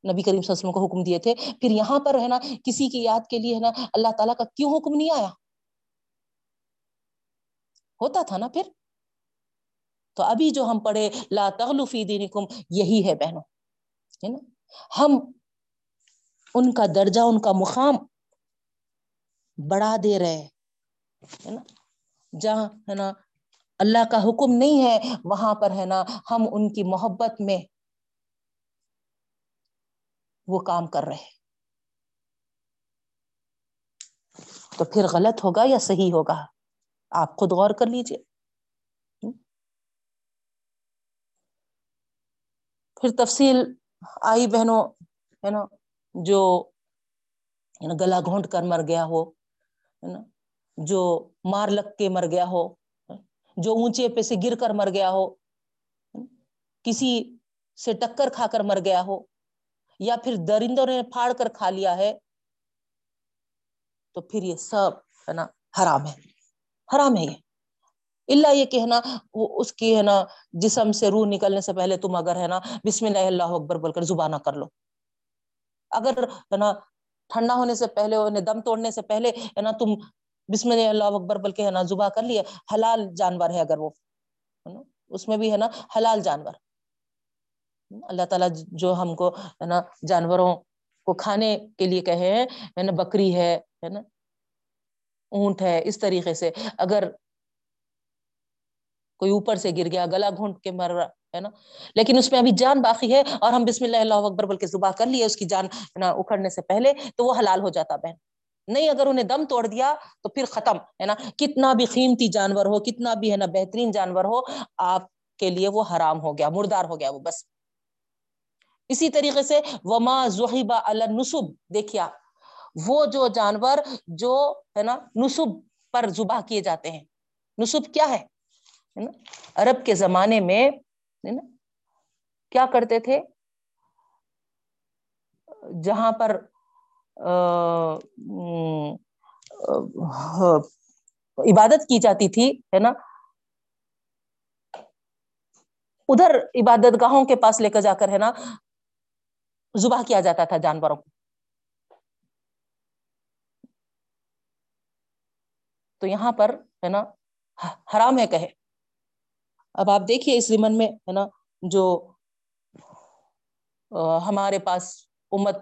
نبی کریم صلی اللہ علیہ وسلم کو حکم دیے تھے۔ پھر یہاں پر ہے نا، کسی کی یاد کے لیے ہے نا اللہ تعالیٰ کا کیوں حکم نہیں آیا؟ ہوتا تھا نا پھر؟ تو ابھی جو ہم پڑھے، لا تغلفی دینکم، یہی ہے بہنوں، ہے نا؟ ہم ان کا درجہ، ان کا مقام بڑھا دے رہے ہے نا؟ جہاں ہے نا اللہ کا حکم نہیں ہے، وہاں پر ہے نا، ہم ان کی محبت میں وہ کام کر رہے تو پھر غلط ہوگا یا صحیح ہوگا؟ آپ خود غور کر لیجیے۔ پھر تفصیل، آئی بہنوں، ہے نا، جو گلا گھونٹ کر مر گیا ہو، ہے نا، جو مار لگ کے مر گیا ہو جو اونچے پہ سے گر کر مر گیا ہو، کسی سے ٹکر کھا کر مر گیا ہو، یا پھر درندوں نے پھاڑ کر کھا لیا ہے، تو پھر یہ سب ہے نا حرام ہے۔ حرام ہے یہ۔ اللہ یہ کہنا وہ اس کی ہے نا جسم سے روح نکلنے سے پہلے تم اگر ہے نا بسم اللہ اللہ اکبر بول کر زبانہ کر لو۔ اگر ہے نا ٹھنڈا ہونے سے پہلے دم توڑنے سے پہلے ہے نا تم بسم اللہ اللہ اکبر بول کے ہے نا زبا کر لیے، حلال جانور ہے اگر وہ اس میں بھی ہے نا حلال جانور۔ اللہ تعالیٰ جو ہم کو ہے نا جانوروں کو کھانے کے لیے کہے ہیں نا بکری ہے نا؟ اونٹ ہے، اس طریقے سے۔ اگر کوئی اوپر سے گر گیا، گلا گھونٹ کے مر رہا، ہے نا؟ لیکن اس میں ابھی جان باقی ہے اور ہم بسم اللہ اللہ اکبر بول کے زبا کر لیے، اس کی جان اکھڑنے سے پہلے، تو وہ حلال ہو جاتا بہن۔ نہیں، اگر انہیں دم توڑ دیا تو پھر ختم، ہے نا؟ کتنا بھی قیمتی جانور ہو، کتنا بھی، ہے نا، بہترین جانور ہو، آپ کے لیے وہ حرام ہو گیا، مردار ہو گیا وہ، بس۔ اسی طریقے سے وما زحیبا النصب دیکھیا وہ جو جانور جو، ہے نا نصب پر زبا کیے جاتے ہیں۔ نصب کیا ہے؟ نا، عرب کے زمانے میں کیا کرتے تھے؟ جہاں پر عبادت کی جاتی تھی، ہے نا؟ ادھر عبادت گاہوں کے پاس لے کر جا کر، ہے نا زبا کیا جاتا تھا جانوروں کو۔ تو یہاں پر، ہے نا، حرام ہے کہے۔ اب آپ دیکھیے اس زمن میں، ہے نا، جو ہمارے پاس امت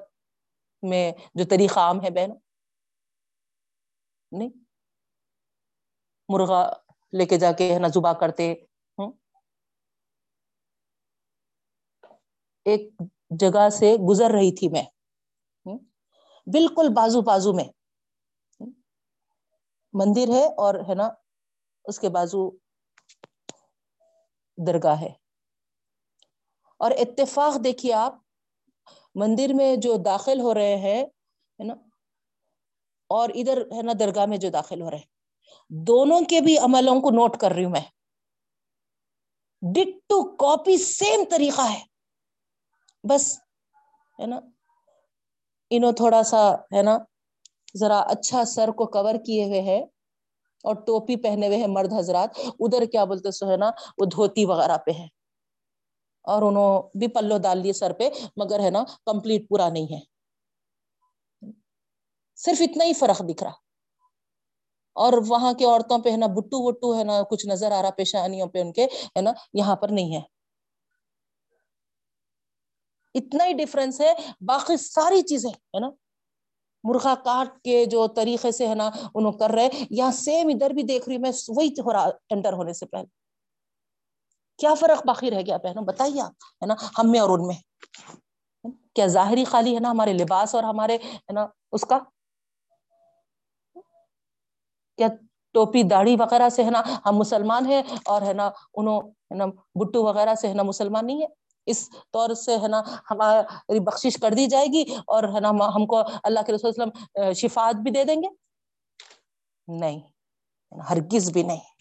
میں جو طریقہ عام ہے بہن نہیں۔ مرغا لے کے جا کے ہے نا زبا کرتے۔ ایک جگہ سے گزر رہی تھی میں۔ بالکل بازو بازو میں۔ مندر ہے اور ہے نا اس کے بازو درگاہ ہے۔ اور اتفاق دیکھیے آپ۔ مندر میں جو داخل ہو رہے ہیں نا؟ اور ادھر ہے نا درگاہ میں جو داخل ہو رہے ہیں۔ دونوں کے بھی عملوں کو نوٹ کر رہی ہوں میں۔ ڈٹو کاپی سیم طریقہ ہے۔ بس، ہے نا؟ انہوں تھوڑا سا، ہے نا؟ ذرا اچھا سر کو کور کیے ہوئے ہے اور ٹوپی پہنے ہوئے ہیں مرد حضرات۔ ادھر کیا بولتے سو، ہے نا؟ وہ دھوتی وغیرہ پہ ہے اور انہوں بھی پلو ڈال دیے سر پہ، مگر ہے نا کمپلیٹ پورا نہیں ہے۔ صرف اتنا ہی فرق دکھ رہا۔ اور وہاں کی عورتوں پہ ہے نا، بٹو وٹو ہے نا، کچھ نظر آ رہا پیشانیوں پہ ان کے، ہے نا، یہاں پر نہیں ہے۔ اتنا ہی ڈفرینس ہے، باقی ساری چیزیں، ہے نا۔ مرغا کاٹ کے جو طریقے سے ہے نا، انہوں کر رہے یہاں سیم ادھر بھی دیکھ رہی میں، وہی ہو رہا انٹر ہونے سے پہلے۔ کیا فرق باقی رہ گیا بہنوں؟ بتائیے آپ، ہے نا؟ ہم میں اور ان میں۔ کیا ظاہری خالی ہے نا ہمارے لباس اور ہمارے، ہے نا، اس کا؟ کیا ٹوپی داڑھی وغیرہ سے، ہے نا، ہم مسلمان ہیں اور، ہے نا، انہوں، ہے نا، بٹو وغیرہ سے، ہے نا، مسلمان نہیں ہے اس طور سے، ہے نا، ہماری بخشش کر دی جائے گی اور، ہے نا، ہم کو اللہ کے رسول وسلم شفات بھی دے دیں گے؟ نہیں، ہرگز بھی نہیں۔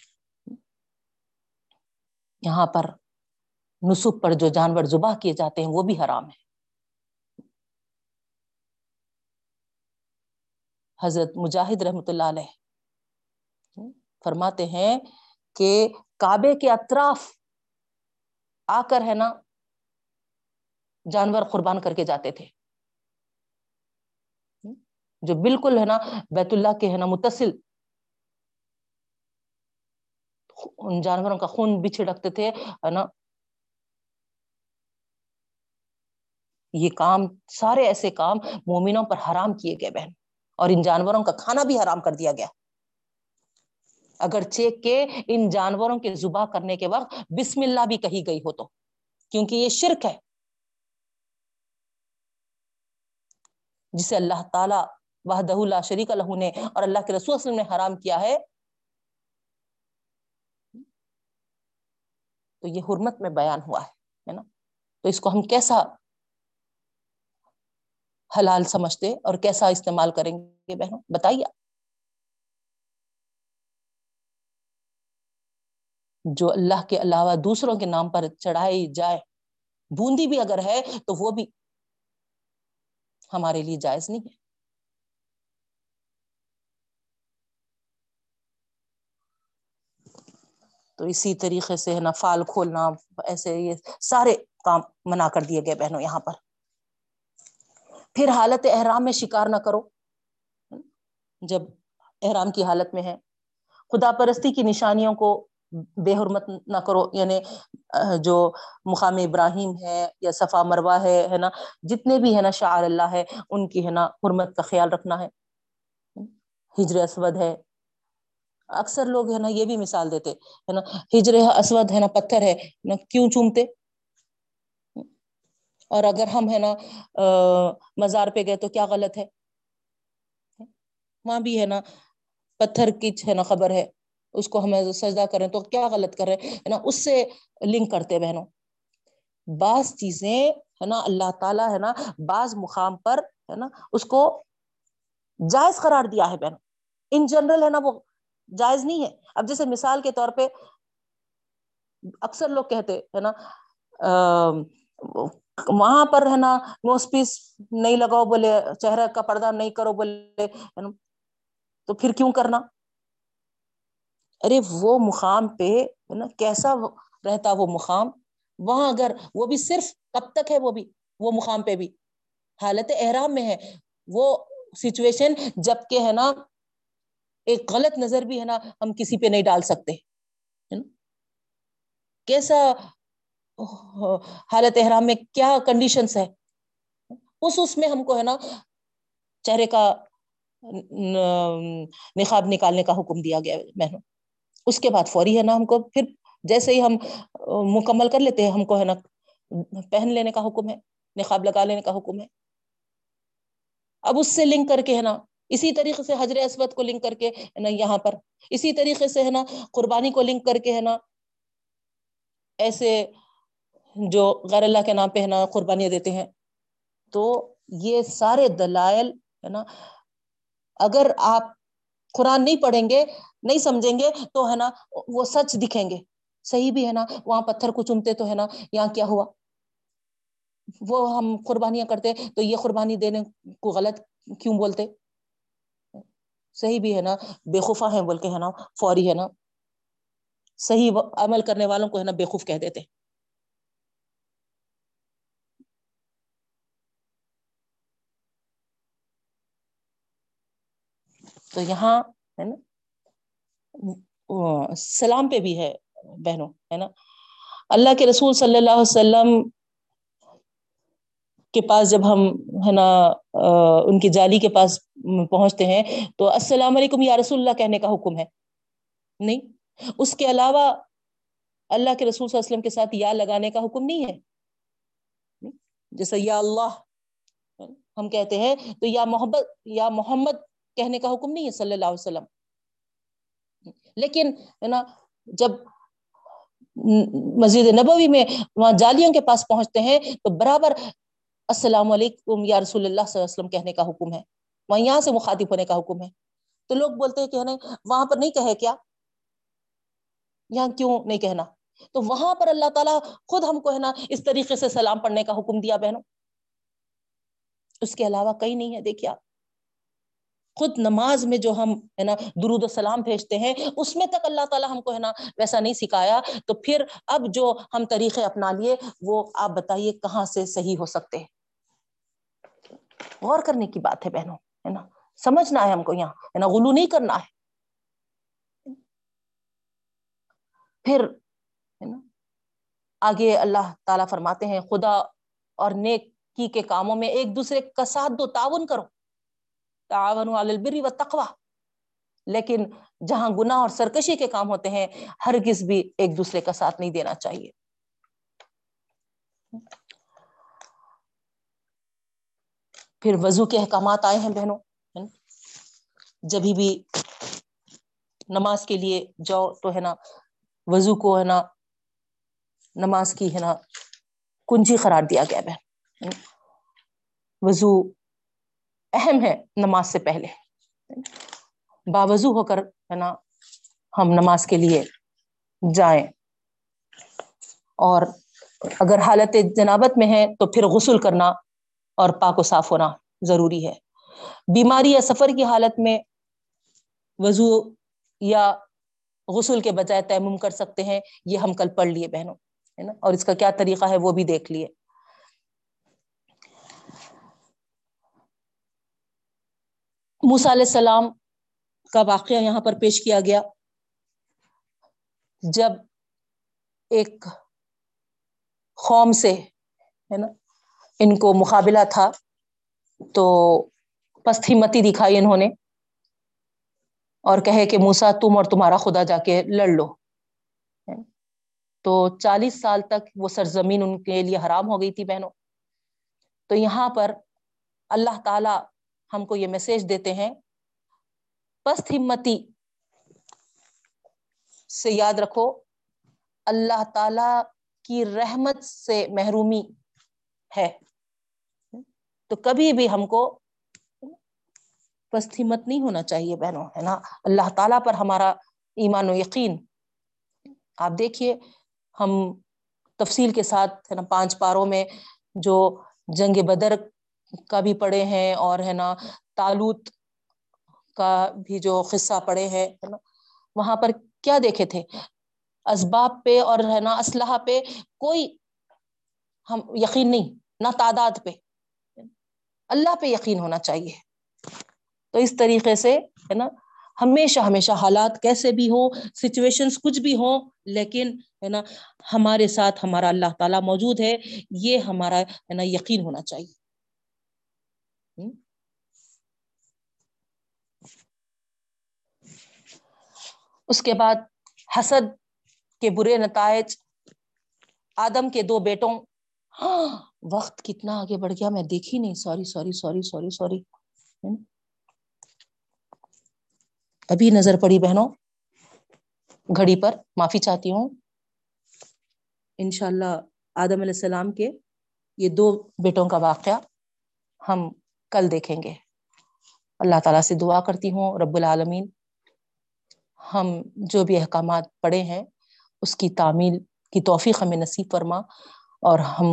یہاں پر نصب پر جو جانور زبا کیے جاتے ہیں وہ بھی حرام ہے حضرت مجاہد رحمت اللہ علیہ فرماتے ہیں کہ کعبے کے اطراف آ کر ہے نا جانور قربان کر کے جاتے تھے۔ جو بالکل ہے نا بیت اللہ کے ہے نا متصل جانوروں کا خون بھی چھڑکتے تھے، ہے نا؟ یہ کام، سارے ایسے کام مومنوں پر حرام کیے گئے بہن، اور ان جانوروں کا کھانا بھی حرام کر دیا گیا۔ اگر چیک کے ان جانوروں کے زبا کرنے کے وقت بسم اللہ بھی کہی گئی ہو تو، کیونکہ یہ شرک ہے۔ جسے اللہ تعالی وحدہ اللہ شریک اللہ نے اور اللہ کے رسول وسلم نے حرام کیا ہے تو یہ حرمت میں بیان ہوا ہے نا؟ تو اس کو ہم کیسا حلال سمجھتے اور کیسا استعمال کریں گے بہنوں؟ بتائیے جو اللہ کے علاوہ دوسروں کے نام پر چڑھائی جائے، بوندی بھی اگر ہے تو وہ بھی ہمارے لیے جائز نہیں ہے۔ تو اسی طریقے سے ہے نا فال کھولنا، ایسے یہ سارے کام منع کر دیے گئے بہنوں یہاں پر۔ پھر حالت احرام میں شکار نہ کرو۔ جب احرام کی حالت میں ہے۔ خدا پرستی کی نشانیوں کو بے حرمت نہ کرو۔ یعنی جو مقام ابراہیم ہے یا صفا مروا ہے ہے نا، جتنے بھی ہے نا شاعر اللہ ہے، ان کی ہے نا حرمت کا خیال رکھنا ہے۔ ہجر اسود ہے۔ اکثر لوگ ہے نا یہ بھی مثال دیتے ہے نا، ہجر اسود ہے نا پتھر ہے، نا کیوں چومتے؟ اور اگر ہم ہے نا مزار پہ گئے تو کیا غلط ہے؟ وہاں بھی ہے نا پتھر کی ہے نا خبر ہے، اس کو ہمیں سجدہ کریں تو کیا غلط کر رہے؟ ہے نا، اس سے لنک کرتے بہنوں۔ بعض چیزیں ہے نا اللہ تعالیٰ ہے نا بعض مقام پر ہے نا اس کو جائز قرار دیا ہے بہنوں۔ ان جنرل ہے نا وہ جائز نہیں ہے۔ اب جیسے مثال کے طور پہ اکثر لوگ کہتے ہے نا وہاں پر ہے نا نوس پیس نہیں لگاؤ بولے، چہرہ کا پردہ نہیں کرو بولے تو پھر کیوں کرنا؟ ارے وہ مقام پہ نا، کیسا رہتا وہ مقام؟ وہاں اگر وہ بھی صرف کب تک ہے وہ بھی، وہ مقام پہ بھی، حالت احرام میں ہے۔ وہ سچویشن جبکہ ہے نا ایک غلط نظر بھی ہے نا، ہم کسی پہ نہیں ڈال سکتے کیسا حالت احرام میں کیا کنڈیشنس ہے اس اس میں ہم کو ہے نا چہرے کا نقاب نکالنے کا حکم دیا گیا بہنوں۔ اس کے بعد فوری ہے نا ہم کو، پھر جیسے ہی ہم مکمل کر لیتے ہیں، ہم کو ہے نا پہن لینے کا حکم ہے، نقاب لگا لینے کا حکم ہے۔ اب اس سے لنک کر کے ہے نا اسی طریقے سے حضر اسود کو لنک کر کے نا یہاں پر، اسی طریقے سے ہے نا قربانی کو لنک کر کے ہے نا ایسے جو غیر اللہ کے نام پہ ہے نا قربانیاں دیتے ہیں۔ تو یہ سارے دلائل ہے نا، اگر آپ قرآن نہیں پڑھیں گے، نہیں سمجھیں گے تو ہے نا وہ سچ دکھیں گے۔ صحیح بھی ہے نا، وہاں پتھر کو چومتے تو ہے نا یہاں کیا ہوا؟ وہ ہم قربانیاں کرتے تو یہ قربانی دینے کو غلط کیوں بولتے؟ صحیح بھی ہے نا بےخوفا ہے بول کے ہے نا فوری ہے نا۔ صحیح عمل کرنے والوں کو ہے نا بےخوف کہہ دیتے۔ تو یہاں ہے نا سلام پہ بھی ہے بہنوں، ہے نا۔ اللہ کے رسول صلی اللہ علیہ وسلم کے پاس جب ہم، ہے نا ان کی جالی کے پاس پہنچتے ہیں، تو السلام علیکم یا رسول اللہ کہنے کا حکم ہے۔ نہیں، اس کے علاوہ اللہ کے رسول صلی اللہ علیہ وسلم کے ساتھ یا لگانے کا حکم نہیں ہے۔ جیسا یا اللہ، ہم کہتے ہیں، تو یا محبت، یا محمد کہنے کا حکم نہیں ہے صلی اللہ علیہ وسلم۔ لیکن، ہے نا، جب مسجد نبوی میں وہاں جالیوں کے پاس پہنچتے ہیں، تو برابر السلام علیکم یا رسول اللہ صلی اللہ علیہ وسلم کہنے کا حکم ہے۔ وہاں یہاں سے مخاطب ہونے کا حکم ہے۔ تو لوگ بولتے ہیں کہ وہاں پر نہیں کہے کیا؟ یہاں کیوں نہیں کہنا؟ تو وہاں پر اللہ تعالیٰ خود ہم کو ہے نا اس طریقے سے سلام پڑھنے کا حکم دیا بہنوں۔ اس کے علاوہ کئی نہیں ہے، دیکھیے آپ۔ خود نماز میں جو ہم ہے نا درود و سلام بھیجتے ہیں، اس میں تک اللہ تعالیٰ ہم کو ہے نا ویسا نہیں سکھایا۔ تو پھر اب جو ہم طریقے اپنا لیے، وہ آپ بتائیے کہاں سے صحیح ہو سکتے ہیں؟ غور کرنے کی بات ہے بہنوں، ہے نا؟ سمجھنا ہے ہم کو یہاں، ہے نا؟ غلو نہیں کرنا ہے۔ پھر آگے اللہ تعالیٰ فرماتے ہیں، خدا اور نیک کی کے کاموں میں ایک دوسرے کا ساتھ دو، تعاون کرو۔ تعاون البری و تقوا لیکن جہاں گناہ اور سرکشی کے کام ہوتے ہیں، ہرگز بھی ایک دوسرے کا ساتھ نہیں دینا چاہیے۔ پھر وضو کے احکامات آئے ہیں بہنوں جبھی بھی نماز کے لیے جاؤ تو ہے نا وضو کو ہے نا نماز کی ہے نا کنجی قرار دیا گیا بہن وضو اہم ہے نماز سے پہلے باوضو ہو کر ہے نا ہم نماز کے لیے جائیں۔ اور اگر حالت جنابت میں ہے تو پھر غسل کرنا اور پاک و صاف ہونا ضروری ہے۔ بیماری یا سفر کی حالت میں وضو یا غسل کے بجائے تیمم کر سکتے ہیں، یہ ہم کل پڑھ لیے بہنوں، ہے نا؟ اور اس کا کیا طریقہ ہے وہ بھی دیکھ لیے۔ موسا علیہ السلام کا واقعہ یہاں پر پیش کیا گیا۔ جب ایک قوم سے، ہے نا؟ ان کو مقابلہ تھا، تو پستی متی دکھائی انہوں نے اور کہے کہ موسا تم اور تمہارا خدا جا کے لڑ لو۔ تو چالیس سال تک وہ سرزمین ان کے لیے حرام ہو گئی تھی بہنوں۔ تو یہاں پر اللہ تعالی ہم کو یہ میسج دیتے ہیں پست ہمتی سے یاد رکھو، اللہ تعالی کی رحمت سے محرومی ہے۔ تو کبھی بھی ہم کو پست نہیں ہونا چاہیے بہنوں، ہے نا؟ اللہ تعالیٰ پر ہمارا ایمان و یقین۔ آپ دیکھیے، ہم تفصیل کے ساتھ، ہے نا، پانچ پاروں میں جو جنگ بدر کا بھی پڑھے ہیں اور، ہے نا، تالوت کا بھی جو قصہ پڑے ہیں نا، وہاں پر کیا دیکھے تھے؟ اسباب پہ اور، ہے نا، اسلحہ پہ کوئی ہم یقین نہیں، نہ تعداد پہ۔ اللہ پہ یقین ہونا چاہیے۔ تو اس طریقے سے، ہے نا، ہمیشہ ہمیشہ حالات کیسے بھی ہو سچویشن کچھ بھی ہو لیکن، ہے نا، ہمارے ساتھ ہمارا اللہ تعالیٰ موجود ہے، یہ ہمارا، ہے نا، یقین ہونا چاہیے۔ اس کے بعد حسد کے برے نتائج، آدم کے دو بیٹوں۔ ہاں وقت کتنا آگے بڑھ گیا، میں دیکھی نہیں، sorry sorry sorry sorry sorry ابھی نظر پڑی بہنوں، گھڑی پر، معافی چاہتی ہوں۔ انشاء اللہ آدم علیہ السلام کے یہ دو بیٹوں کا واقعہ ہم کل دیکھیں گے۔ اللہ تعالیٰ سے دعا کرتی ہوں، رب العالمین، ہم جو بھی احکامات پڑے ہیں، اس کی تعمیل، کی توفیق ہمیں نصیب فرما اور ہم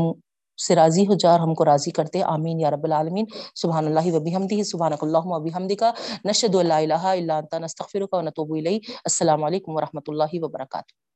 سے راضی ہو جا اور ہم کو راضی کرتے آمین یا رب العالمین۔ سبحان اللہ وبی حمدی سبحان اللہ وبی حمدی کا نشد اللہ الہ الا انتا نستغفرک و نتوب الیک۔ السلام علیکم ورحمۃ اللہ وبرکاتہ۔